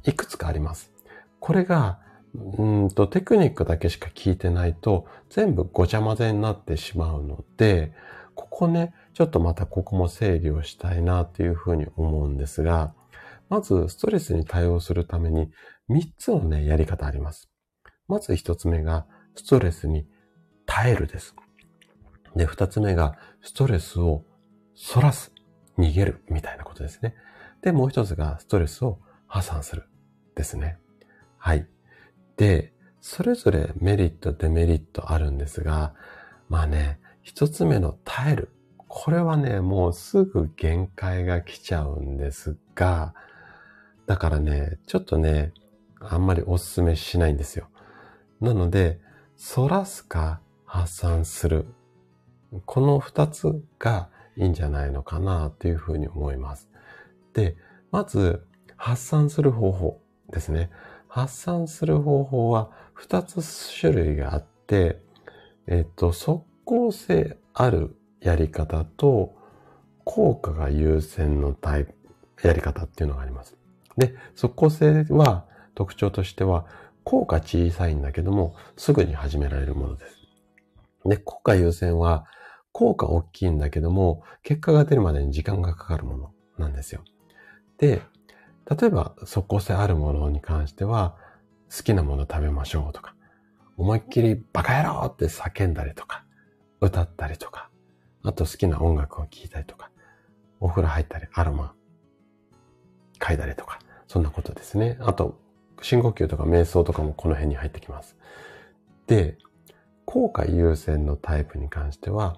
いくつかあります。これが、うんと、テクニックだけしか聞いてないと、全部ごちゃ混ぜになってしまうので、ここね、ちょっとまたここも整理をしたいなというふうに思うんですが、まず、ストレスに対応するために、3つのね、やり方あります。まず1つ目が、ストレスに耐えるです。で、2つ目が、ストレスを反らす、逃げる、みたいなことですね。で、もう一つがストレスを破産する。ですね。はい。で、それぞれメリット、デメリットあるんですが、まあね、一つ目の耐える。これはね、もうすぐ限界が来ちゃうんですが、だからね、ちょっとね、あんまりお勧めしないんですよ。なので、反らすか発散する。この二つがいいんじゃないのかなというふうに思います。で、まず、発散する方法ですね。発散する方法は2つ種類があって、えっと、即効性あるやり方と、効果が優先のタイプ、やり方っていうのがあります。で、即効性は特徴としては、効果小さいんだけども、すぐに始められるものです。で、効果優先は、効果大きいんだけども、結果が出るまでに時間がかかるものなんですよ。で、例えば即効性あるものに関しては、好きなもの食べましょうとか、思いっきりバカ野郎って叫んだりとか、歌ったりとか、あと好きな音楽を聴いたりとか、お風呂入ったり、アロマ、嗅いだりとか、そんなことですね。あと、深呼吸とか瞑想とかもこの辺に入ってきます。で、効果優先のタイプに関しては、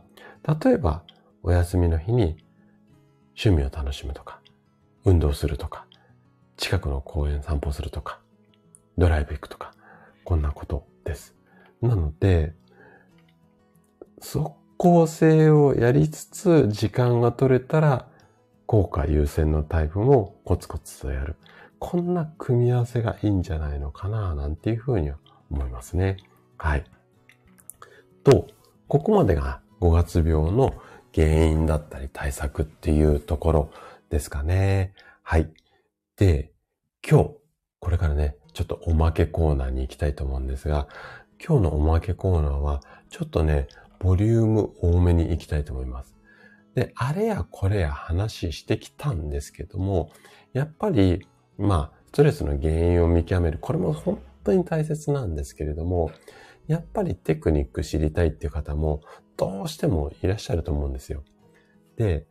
例えば、お休みの日に趣味を楽しむとか、運動するとか、近くの公園散歩するとか、ドライブ行くとか、こんなことです。なので、即効性をやりつつ時間が取れたら効果優先のタイプもコツコツとやる。こんな組み合わせがいいんじゃないのかななんていうふうには思いますね。はい。と、ここまでが5月病の原因だったり対策っていうところですかね。はい。で、今日、これからね、ちょっとおまけコーナーに行きたいと思うんですが、今日のおまけコーナーは、ちょっとね、ボリューム多めに行きたいと思います。で、あれやこれや話してきたんですけども、やっぱり、まあ、ストレスの原因を見極める。これも本当に大切なんですけれども、やっぱりテクニック知りたいっていう方もどうしてもいらっしゃると思うんですよ。で、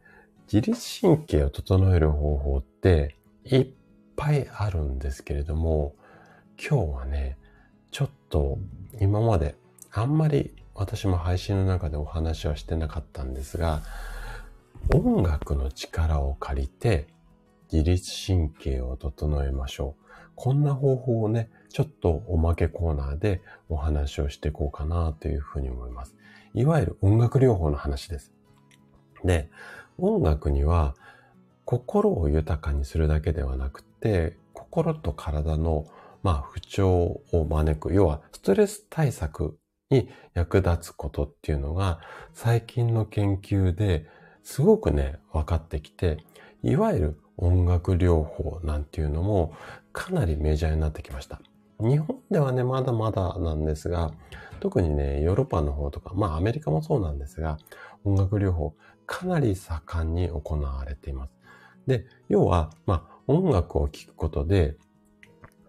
自律神経を整える方法っていっぱいあるんですけれども、今日はね、ちょっと今まであんまり私も配信の中でお話はしてなかったんですが、音楽の力を借りて自律神経を整えましょう。こんな方法をね、ちょっとおまけコーナーでお話をしていこうかなというふうに思います。いわゆる音楽療法の話です。で、音楽には心を豊かにするだけではなくて、心と体のまあ不調を招く、要はストレス対策に役立つことっていうのが最近の研究ですごくね、分かってきて、いわゆる音楽療法なんていうのもかなりメジャーになってきました。日本ではね、まだまだなんですが、特にね、ヨーロッパの方とか、まあアメリカもそうなんですが、音楽療法かなり盛んに行われています。で、要は、まあ音楽を聴くことで、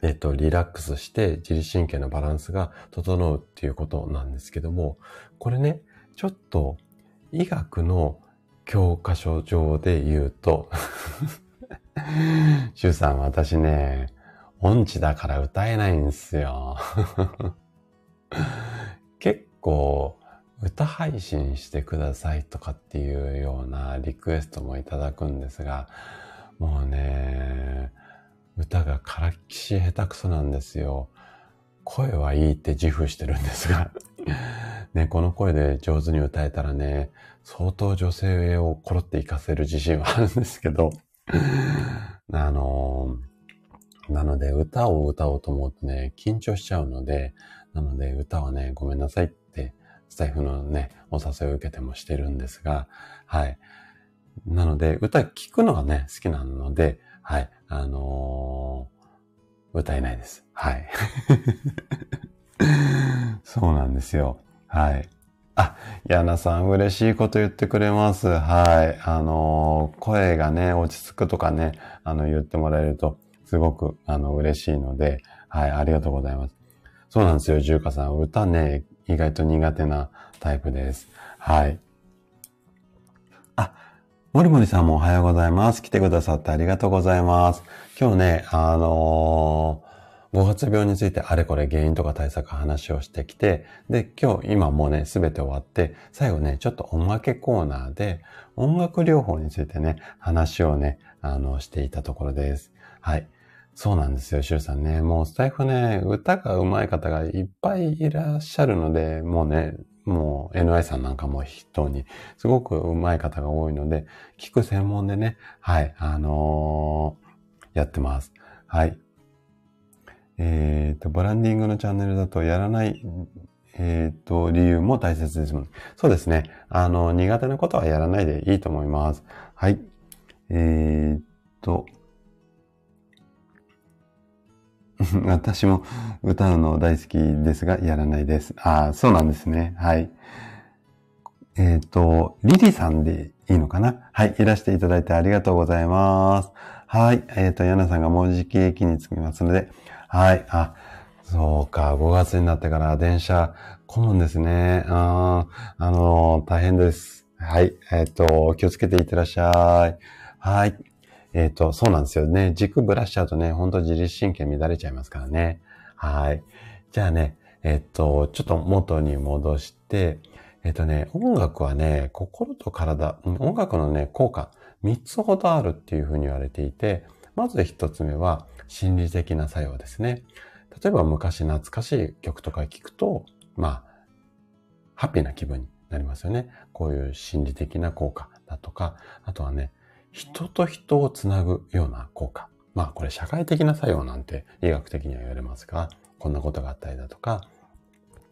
えっと、リラックスして自律神経のバランスが整うっていうことなんですけども、これね、ちょっと医学の教科書上で言うと。*laughs* シュウさん、私ね、音痴だから歌えないんですよ。*laughs* 結構、歌配信してくださいとかっていうようなリクエストもいただくんですが、もうね、歌がからっきし下手くそなんですよ。声はいいって自負してるんですが。ね、この声で上手に歌えたらね、相当女性をコロって活かせる自信はあるんですけど *laughs* あのなので歌を歌おうと思うとね、緊張しちゃうので、なので歌はね、ごめんなさいって、スタイフのね、お誘いを受けてもしてるんですが、はい。なので、歌聴くのがね、好きなので、はい。あのー、歌えないです。はい。*laughs* そうなんですよ。はい。あ、ヤナさん嬉しいこと言ってくれます。はい。あのー、声がね、落ち着くとかね、あの、言ってもらえると、すごく、あの、嬉しいので、はい、ありがとうございます。そうなんですよ、ジューカさん。歌ね、意外と苦手なタイプです。はい。あもりもりさんもおはようございます。来てくださってありがとうございます。今日ね、あのー、5月病についてあれこれ原因とか対策話をしてきて、で、今日今もうね、すべて終わって、最後ね、ちょっとおまけコーナーで音楽療法についてね、話をね、あの、していたところです。はい。そうなんですよ、シュウさんね。もうスタイフね、歌が上手い方がいっぱいいらっしゃるので、もうね、もう NI さんなんかも人に、すごく上手い方が多いので、聞く専門でね、はい、あのー、やってます。はい。えっ、ー、と、ブランディングのチャンネルだとやらない、えっ、ー、と、理由も大切ですもん。そうですね。あの、苦手なことはやらないでいいと思います。はい。えっと、*laughs* 私も歌うの大好きですが、やらないです。ああ、そうなんですね。はい。えっ、ー、と、リリさんでいいのかな？はい。いらしていただいてありがとうございます。はい。えっ、ー、と、ヤナさんがもうじき駅に着きますので、はい。あ、そうか。5月になってから電車混むんですね。ああの、大変です。はい。えっ、ー、と、気をつけていってらっしゃい。はい。えっ、ー、と、そうなんですよね。軸ぶらしちゃうとね、ほんと自律神経乱れちゃいますからね。はい。じゃあね、えっ、と、ちょっと元に戻して、えっ、とね、音楽はね、心と体、音楽のね、効果、3つほどあるっていうふうに言われていて、まず1つ目は心理的な作用ですね。例えば昔懐かしい曲とか聴くと、まあ、ハッピーな気分になりますよね。こういう心理的な効果だとか、あとはね、人と人をつなぐような効果。まあこれ社会的な作用なんて医学的には言われますが、こんなことがあったりだとか、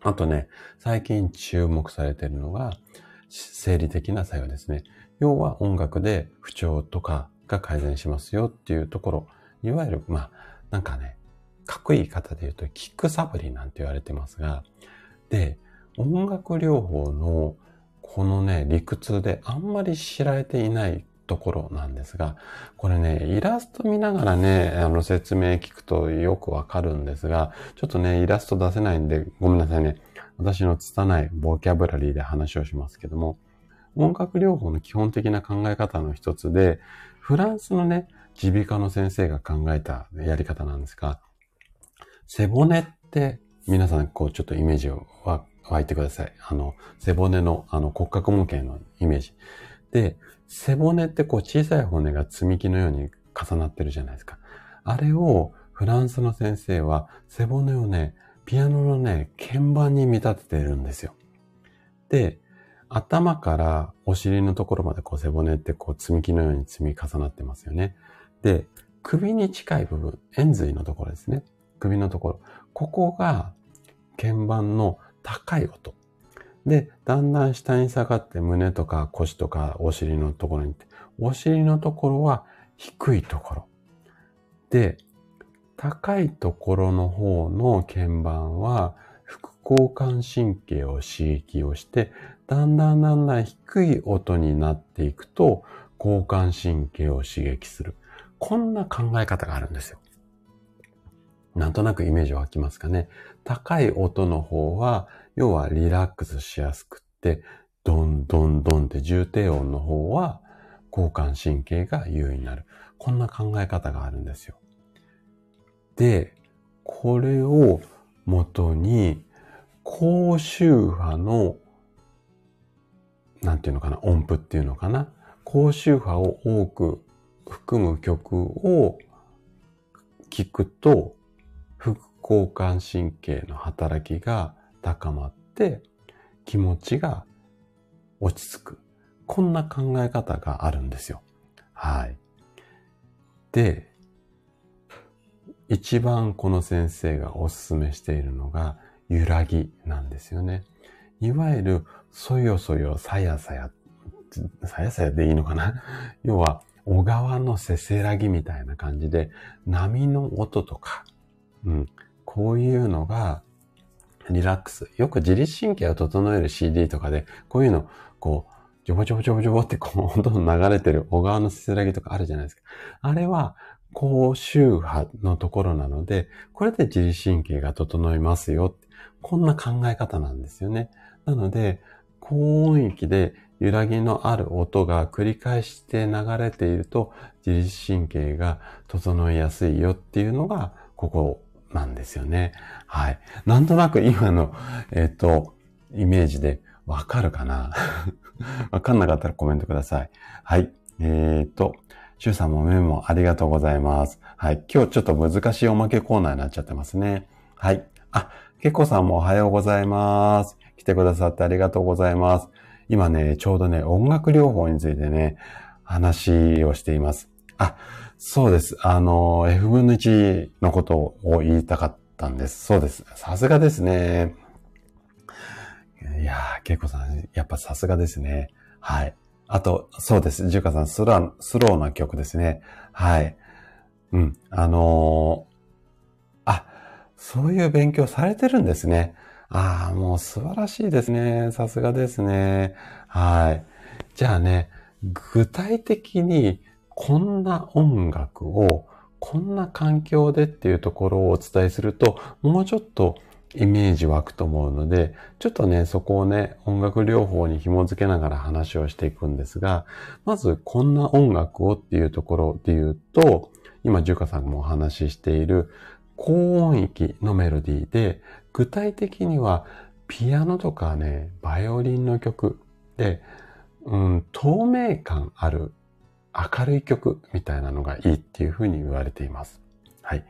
あとね、最近注目されているのが、生理的な作用ですね。要は音楽で不調とかが改善しますよっていうところ。いわゆる、まあ、なんかね、かっこいい方で言うと、キックサブリなんて言われてますが、で、音楽療法のこのね、理屈であんまり知られていないところなんですが、これね、イラスト見ながらね、あの説明聞くとよくわかるんですが、ちょっとね、イラスト出せないんで、ごめんなさいね。私の拙いボキャブラリーで話をしますけども、音楽療法の基本的な考え方の一つで、フランスのね、耳鼻科の先生が考えたやり方なんですが、背骨って皆さんこうちょっとイメージを湧いてください。あの、背骨のあの骨格模型のイメージ。で、背骨ってこう小さい骨が積み木のように重なってるじゃないですか。あれをフランスの先生は背骨をね、ピアノのね、鍵盤に見立ててるんですよ。で、頭からお尻のところまでこう背骨ってこう積み木のように積み重なってますよね。で、首に近い部分、円髄のところですね。首のところ。ここが鍵盤の高い音。で、だんだん下に下がって胸とか腰とかお尻のところに行って、お尻のところは低いところ。で、高いところの方の鍵盤は副交感神経を刺激をして、だんだんだんだん低い音になっていくと、交感神経を刺激する。こんな考え方があるんですよ。なんとなくイメージ湧きますかね。高い音の方は、要はリラックスしやすくって、ドンドンドンって重低音の方は、交感神経が優位になる。こんな考え方があるんですよ。で、これを元に、高周波の、なんていうのかな、音符っていうのかな。高周波を多く含む曲を聴くと、副交感神経の働きが高まって、気持ちが落ち着く。こんな考え方があるんですよ。はい。で、一番この先生がお勧めしているのが、揺らぎなんですよね。いわゆる、そよそよ、さやさや、さやさやでいいのかな？*laughs* 要は、小川のせせらぎみたいな感じで、波の音とか、うん、こういうのが、リラックス。よく自律神経を整える CD とかで、こういうの、こう、ジョボジョボジョボジョボってこう、どんどん流れてる小川のせせらぎとかあるじゃないですか。あれは、高周波のところなので、これで自律神経が整いますよ。こんな考え方なんですよね。なので、高音域で揺らぎのある音が繰り返して流れていると自律神経が整いやすいよっていうのがここなんですよね。はい。なんとなく今の、えっ、ー、と、イメージでわかるかな？*laughs* わかんなかったらコメントください。はい。えっ、ー、と、シュウさんもメモありがとうございます。はい。今日ちょっと難しいおまけコーナーになっちゃってますね。はい。あ、けこさんもおはようございます。来てくださってありがとうございます。今ね、ちょうどね、音楽療法についてね、話をしています。あ、そうです。あの、F 分の1のことを言いたかったんです。そうです。さすがですね。いやー、ケイコさん、やっぱさすがですね。はい。あと、そうです。ジュカさん、スロー、スローな曲ですね。はい。うん。あのー、あ、そういう勉強されてるんですね。ああ、もう素晴らしいですね。さすがですね。はい。じゃあね、具体的にこんな音楽をこんな環境でっていうところをお伝えすると、もうちょっとイメージ湧くと思うので、ちょっとね、そこをね、音楽療法に紐づけながら話をしていくんですが、まずこんな音楽をっていうところで言うと、今、ジュカさんもお話ししている高音域のメロディーで、具体的にはピアノとかね、バイオリンの曲で、うん、透明感ある明るい曲みたいなのがいいっていうふうに言われています。はい。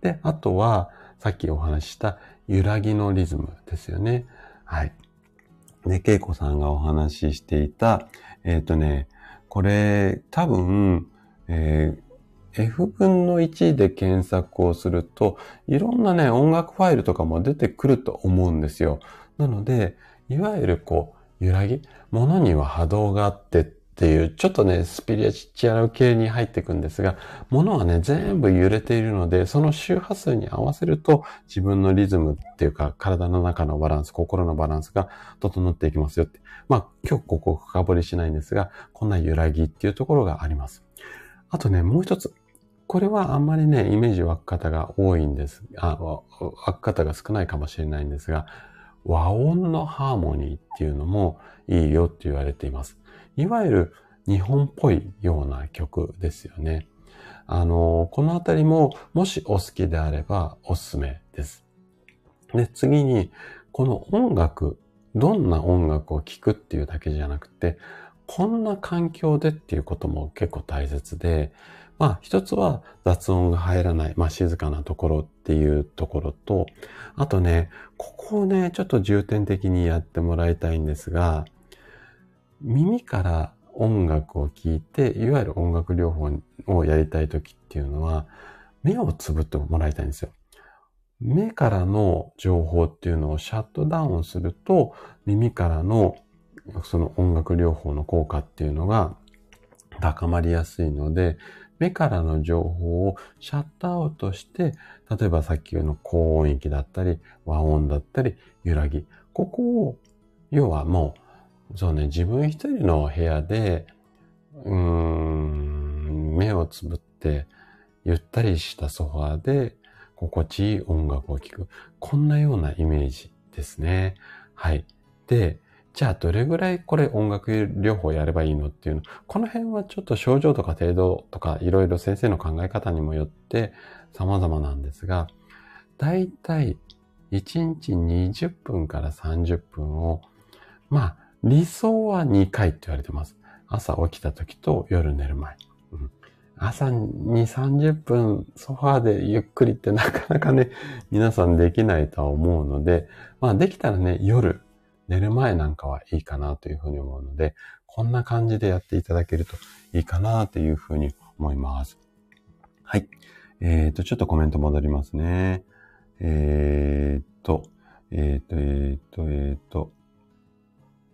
で、あとは、さっきお話しした揺らぎのリズムですよね。はい。で、ケイコさんがお話ししていた、えっ、ー、とね、これ、多分、えー F 分の1で検索をすると、いろんなね、音楽ファイルとかも出てくると思うんですよ。なので、いわゆるこう、揺らぎ、物には波動があってっていう、ちょっとね、スピリチュアル系に入っていくんですが、物はね、全部揺れているので、その周波数に合わせると、自分のリズムっていうか、体の中のバランス、心のバランスが整っていきますよって。まあ、今日ここ深掘りしないんですが、こんな揺らぎっていうところがあります。あとね、もう一つ。これはあんまりね、イメージ湧く方が多いんです。あ、湧く方が少ないかもしれないんですが、和音のハーモニーっていうのもいいよって言われています。いわゆる日本っぽいような曲ですよね。あの、このあたりももしお好きであればおすすめです。で、次に、この音楽、どんな音楽を聴くっていうだけじゃなくて、こんな環境でっていうことも結構大切で、まあ一つは雑音が入らない、まあ静かなところっていうところと、あとね、ここをね、ちょっと重点的にやってもらいたいんですが、耳から音楽を聴いて、いわゆる音楽療法をやりたい時っていうのは、目をつぶってもらいたいんですよ。目からの情報っていうのをシャットダウンすると、耳からのその音楽療法の効果っていうのが高まりやすいので、目からの情報をシャットアウトして、例えばさっきの高音域だったり、和音だったり、揺らぎ。ここを、要はもう、そうね、自分一人の部屋で、うーん、目をつぶって、ゆったりしたソファーで、心地いい音楽を聴く。こんなようなイメージですね。はい。で、じゃあどれぐらいこれ音楽療法やればいいのっていうの？この辺はちょっと症状とか程度とかいろいろ先生の考え方にもよって様々なんですが、だいたい1日20分から30分を、まあ理想は2回って言われてます。朝起きた時と夜寝る前。うん、朝に30分ソファーでゆっくりってなかなかね、皆さんできないとは思うので、まあできたらね、夜寝る前なんかはいいかなというふうに思うので、こんな感じでやっていただけるといいかなというふうに思います。はい。えっ、ー、と、ちょっとコメント戻りますね。えっ、ー、と、えっ、ー、と、えっ、と、えっ、と、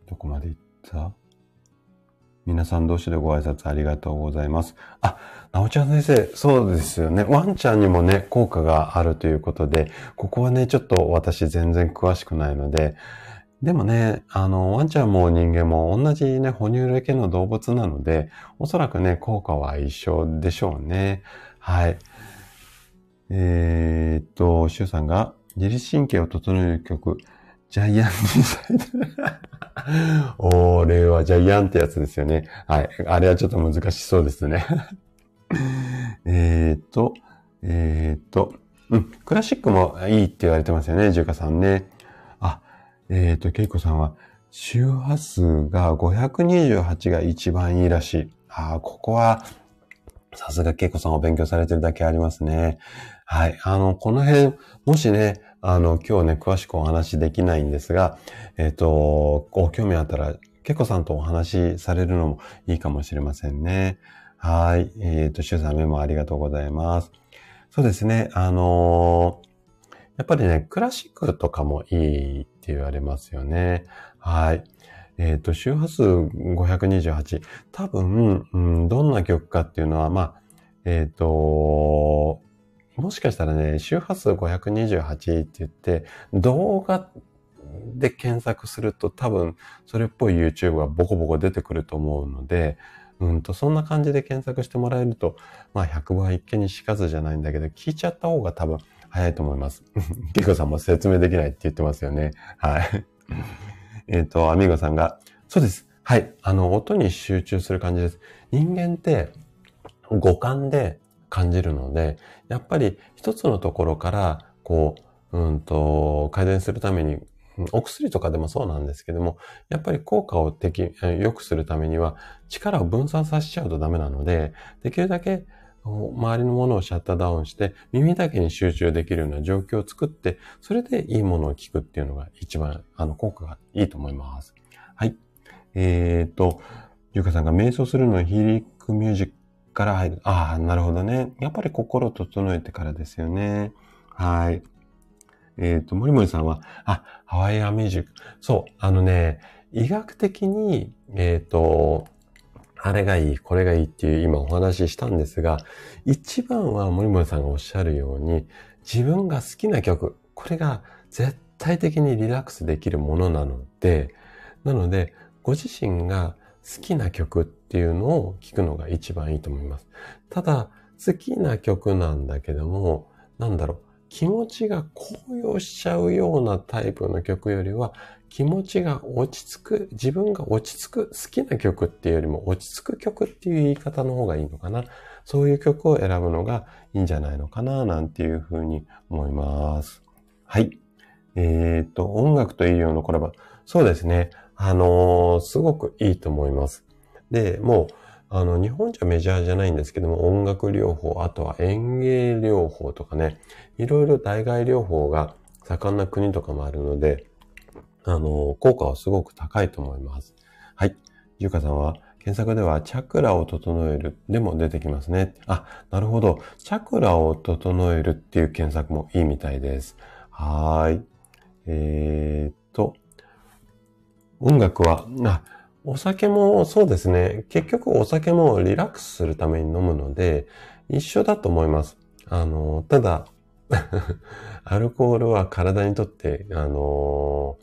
どこまで行った？皆さん同士でご挨拶ありがとうございます。あ、なおちゃん先生、そうですよね。ワンちゃんにもね、効果があるということで、ここはね、ちょっと私全然詳しくないので、でもね、あの、ワンちゃんも人間も同じね、哺乳類系の動物なので、おそらくね、効果は一緒でしょうね。はい。えー、っと、シュウさんが、自律神経を整える曲、ジャイアンリサイド。*laughs* おー、れはジャイアンってやつですよね。はい。あれはちょっと難しそうですね。*laughs* えっと、えー、っと、うん、クラシックもいいって言われてますよね、ジュカさんね。えっ、ー、と、ケイコさんは、周波数が528が一番いいらしい。ああ、ここは、さすがケイコさんを勉強されてるだけありますね。はい。あの、この辺、もしね、あの、今日ね、詳しくお話できないんですが、えっ、ー、と、ご興味あったら、ケイコさんとお話しされるのもいいかもしれませんね。はい。えっ、ー、と、シュウさんメモありがとうございます。そうですね。あのーやっぱりね、クラシックとかもいいって言われますよね。はい。えっ、ー、と、周波数528。多分、うん、どんな曲かっていうのは、まあ、えっ、ー、と、もしかしたらね、周波数528って言って、動画で検索すると多分、それっぽい YouTube がボコボコ出てくると思うので、うんと、そんな感じで検索してもらえると、まあ、100倍一見にしかずじゃないんだけど、聞いちゃった方が多分早いと思います。*laughs* ケコさんも説明できないって言ってますよね。はい。*laughs* えっと、アミーゴさんが、そうです。はい。あの、音に集中する感じです。人間って、五感で感じるので、やっぱり一つのところから、こう、うんと、改善するために、お薬とかでもそうなんですけども、やっぱり効果を的、良くするためには力を分散させちゃうとダメなので、できるだけ周りのものをシャッターダウンして、耳だけに集中できるような状況を作って、それでいいものを聞くっていうのが一番、あの、効果がいいと思います。はい。えっ、と、ゆうかさんが瞑想するのはヒーリックミュージックから入る。ああ、なるほどね。やっぱり心を整えてからですよね。はい。えっ、ー、と、森森さんは、あ、ハワイアンミュージック。そう、あのね、医学的に、えっ、と、あれがいい、これがいいっていう今お話ししたんですが、一番は森森さんがおっしゃるように、自分が好きな曲、これが絶対的にリラックスできるものなので、なので、ご自身が好きな曲っていうのを聴くのが一番いいと思います。ただ、好きな曲なんだけども、なんだろう、気持ちが高揚しちゃうようなタイプの曲よりは、気持ちが落ち着く、自分が落ち着く、好きな曲っていうよりも落ち着く曲っていう言い方の方がいいのかな。そういう曲を選ぶのがいいんじゃないのかな、なんていうふうに思います。はい。えっ、と、音楽と医療のコラボ。そうですね。あのー、すごくいいと思います。で、もう、あの、日本じゃメジャーじゃないんですけども、音楽療法、あとは園芸療法とかね、いろいろ代替療法が盛んな国とかもあるので、あの、効果はすごく高いと思います。はい。ゆかさんは、検索では、チャクラを整えるでも出てきますね。あ、なるほど。チャクラを整えるっていう検索もいいみたいです。はーい。えー、っと、音楽は、あ、お酒もそうですね。結局お酒もリラックスするために飲むので、一緒だと思います。あの、ただ、*laughs* アルコールは体にとって、あの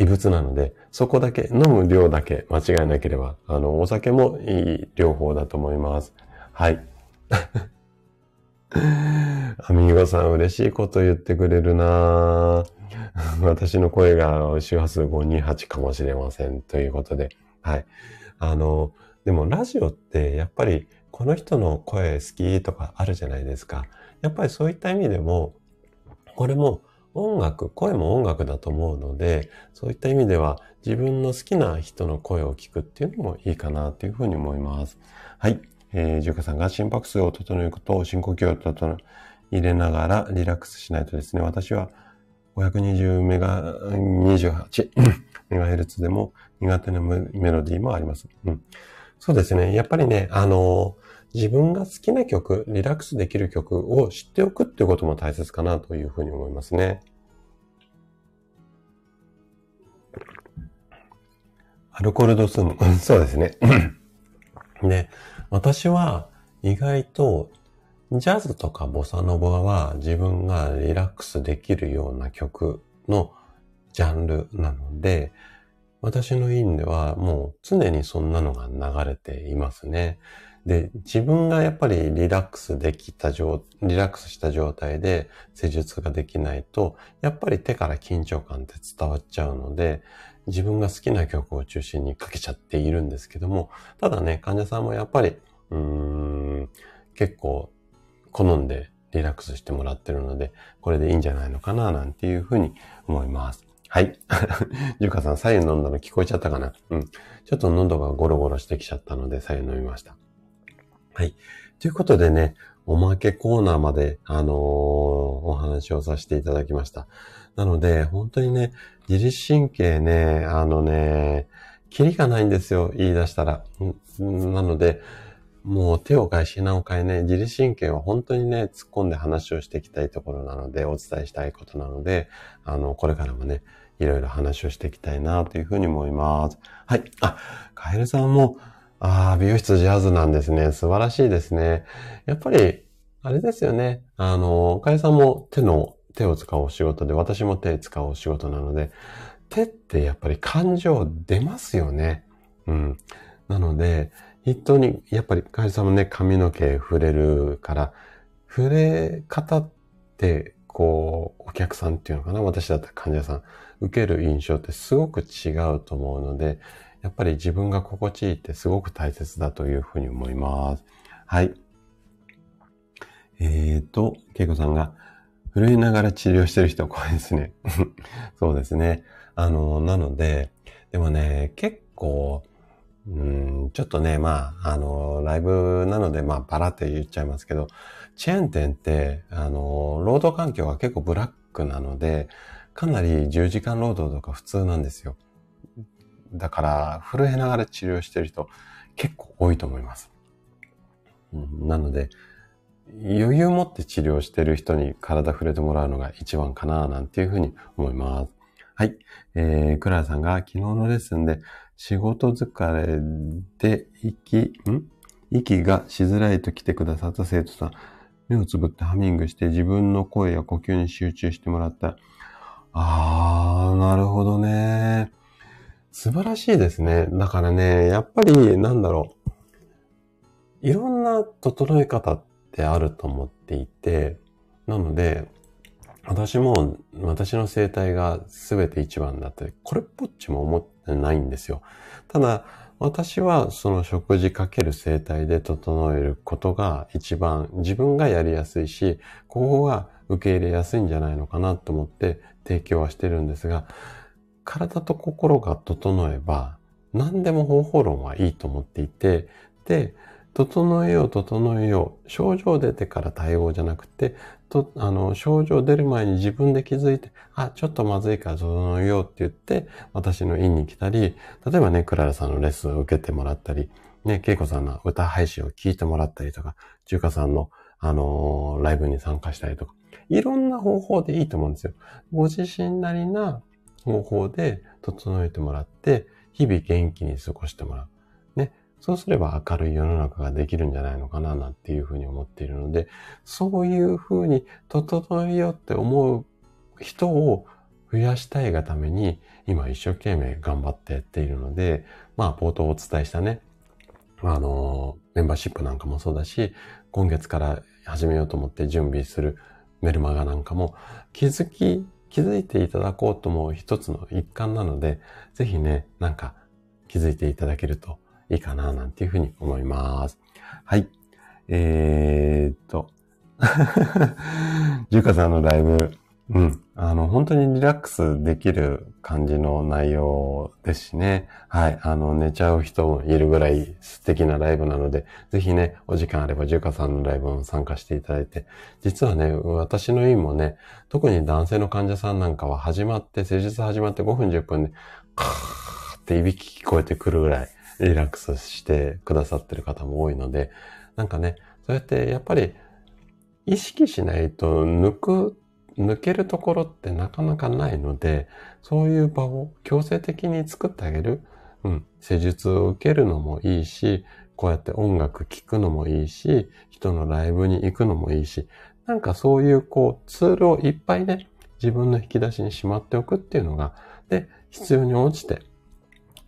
異物なので、そこだけ、飲む量だけ間違いなければ、あの、お酒もいい両方だと思います。はい。*laughs* アミーゴさん嬉しいこと言ってくれるな *laughs* 私の声が周波数528かもしれません。ということで。はい。あの、でもラジオってやっぱりこの人の声好きとかあるじゃないですか。やっぱりそういった意味でも、これも音楽、声も音楽だと思うので、そういった意味では自分の好きな人の声を聞くっていうのもいいかなというふうに思います。はい。えー、ジュカさんが心拍数を整えることを深呼吸を整え、入れながらリラックスしないとですね、私は520メガ、28 *coughs* メガヘルツでも苦手なメロディーもあります。うん。そうですね。やっぱりね、あの自分が好きな曲、リラックスできる曲を知っておくっていうことも大切かなというふうに思いますね。アルコール度数も、そうですね。*clears throat* で、私は意外とジャズとかボサノバは自分がリラックスできるような曲のジャンルなので、私の院ではもう常にそんなのが流れていますね。で、自分がやっぱりリラックスできた状、リラックスした状態で施術ができないと、やっぱり手から緊張感って伝わっちゃうので、自分が好きな曲を中心にかけちゃっているんですけども、ただね、患者さんもやっぱり、うーん、結構好んでリラックスしてもらってるので、これでいいんじゃないのかな、なんていうふうに思います。はい。*laughs* ゆかさん、左右飲んだの聞こえちゃったかな？うん。ちょっと喉がゴロゴロしてきちゃったので、左右飲みました。はい。ということでね、おまけコーナーまで、あのー、お話をさせていただきました。なので、本当にね、自律神経ね、あのね、キリがないんですよ、言い出したら。なので、もう手を変え品を変えね、自律神経は本当にね、突っ込んで話をしていきたいところなので、お伝えしたいことなので、あの、これからもね、いろいろ話をしていきたいなというふうに思います。はい。あ、カエルさんも、ああ、美容室ジャズなんですね。素晴らしいですね。やっぱり、あれですよね。あの、カエルさんも手の、手を使うお仕事で、私も手使うお仕事なので、手ってやっぱり感情出ますよね。うん。なので、人に、やっぱり、会社さんもね、髪の毛触れるから、触れ方って、こう、お客さんっていうのかな？私だったら患者さん、受ける印象ってすごく違うと思うので、やっぱり自分が心地いいってすごく大切だというふうに思います。はい。えーと、ケイコさんが、震いながら治療してる人怖いですね。*laughs* そうですね。あの、なので、でもね、結構、うん、ちょっとね、まあ、あの、ライブなので、まあ、バラって言っちゃいますけど、チェーン店って、あの、労働環境が結構ブラックなので、かなり10時間労働とか普通なんですよ。だから、震えながら治療してる人結構多いと思います。うん、なので、余裕を持って治療してる人に体触れてもらうのが一番かな、なんていうふうに思います。はい。えー、クララさんが昨日のレッスンで仕事疲れで息、ん？息がしづらいと来てくださった生徒さん。目をつぶってハミングして自分の声や呼吸に集中してもらった。あー、なるほどね。素晴らしいですね。だからね、やっぱり、なんだろう。いろんな整え方ってあると思っていて、なので、私も、私の生態が全て一番だって、これっぽっちも思ってないんですよ。ただ、私はその食事かける生態で整えることが一番自分がやりやすいし、ここが受け入れやすいんじゃないのかなと思って提供はしてるんですが、体と心が整えば何でも方法論はいいと思っていて、で、整えよう、整えよう。症状出てから対応じゃなくて、と、あの、症状出る前に自分で気づいて、あ、ちょっとまずいから整えようって言って、私の院に来たり、例えばね、クララさんのレッスンを受けてもらったり、ね、ケイコさんの歌配信を聞いてもらったりとか、中華さんの、あのー、ライブに参加したりとか、いろんな方法でいいと思うんですよ。ご自身なりな方法で整えてもらって、日々元気に過ごしてもらう。ねそうすれば明るい世の中ができるんじゃないのかななんていうふうに思っているので、そういうふうに整えようって思う人を増やしたいがために、今一生懸命頑張ってやっているので、まあ冒頭お伝えしたね、あの、メンバーシップなんかもそうだし、今月から始めようと思って準備するメルマガなんかも気づき、気づいていただこうと思う一つの一環なので、ぜひね、なんか気づいていただけるといいかな、なんていうふうに思います。はい。えー、っと。*laughs* ジュカさんのライブ、うん。あの、本当にリラックスできる感じの内容ですしね。はい。あの、寝ちゃう人もいるぐらい素敵なライブなので、ぜひね、お時間あれば、ジュカさんのライブも参加していただいて、実はね、私の院もね、特に男性の患者さんなんかは始まって、施術始まって5分10分で、カーっていびき聞こえてくるぐらい、リラックスしてくださってる方も多いので、なんかね、そうやってやっぱり意識しないと抜く、抜けるところってなかなかないので、そういう場を強制的に作ってあげる。うん。施術を受けるのもいいし、こうやって音楽聴くのもいいし、人のライブに行くのもいいし、なんかそういうこうツールをいっぱいね、自分の引き出しにしまっておくっていうのが、で、必要に応じて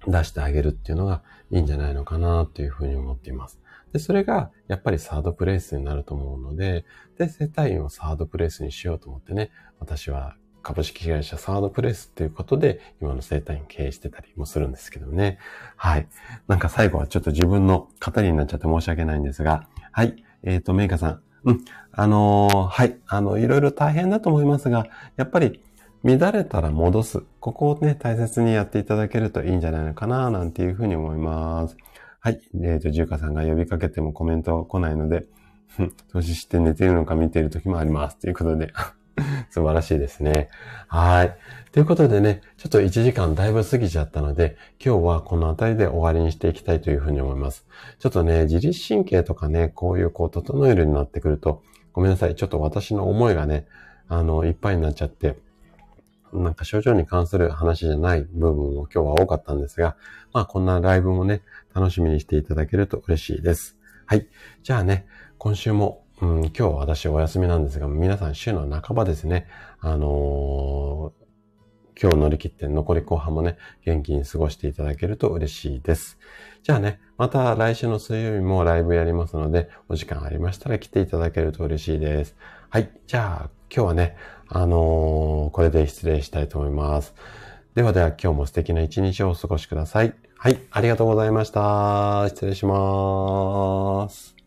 出してあげるっていうのがいいんじゃないのかなというふうに思っています。で、それがやっぱりサードプレイスになると思うので、で、世帯員をサードプレイスにしようと思ってね、私は株式会社サードプレイスっていうことで、今の生態院経営してたりもするんですけどね。はい。なんか最後はちょっと自分の語りになっちゃって申し訳ないんですが、はい。えっ、ー、と、メイカさん。うん。あのー、はい。あの、いろいろ大変だと思いますが、やっぱり乱れたら戻す。ここをね、大切にやっていただけるといいんじゃないのかな、なんていうふうに思います。はい。えっ、ー、と、ジューカさんが呼びかけてもコメント来ないので、年して寝てるのか見ている時もあります。ということで、*laughs* 素晴らしいですね。はい。ということでね、ちょっと1時間だいぶ過ぎちゃったので、今日はこの辺りで終わりにしていきたいというふうに思います。ちょっとね、自律神経とかね、こういうこう整えるようになってくると、ごめんなさい。ちょっと私の思いがね、あの、いっぱいになっちゃって、なんか症状に関する話じゃない部分も今日は多かったんですが、まあこんなライブもね、楽しみにしていただけると嬉しいです。はい。じゃあね、今週も、うん、今日私お休みなんですが、皆さん週の半ばですね、あのー、今日乗り切って残り後半もね、元気に過ごしていただけると嬉しいです。じゃあね、また来週の水曜日もライブやりますので、お時間ありましたら来ていただけると嬉しいです。はい。じゃあ、今日はね、あのー、これで失礼したいと思います。ではでは今日も素敵な一日をお過ごしください。はい、ありがとうございました。失礼します。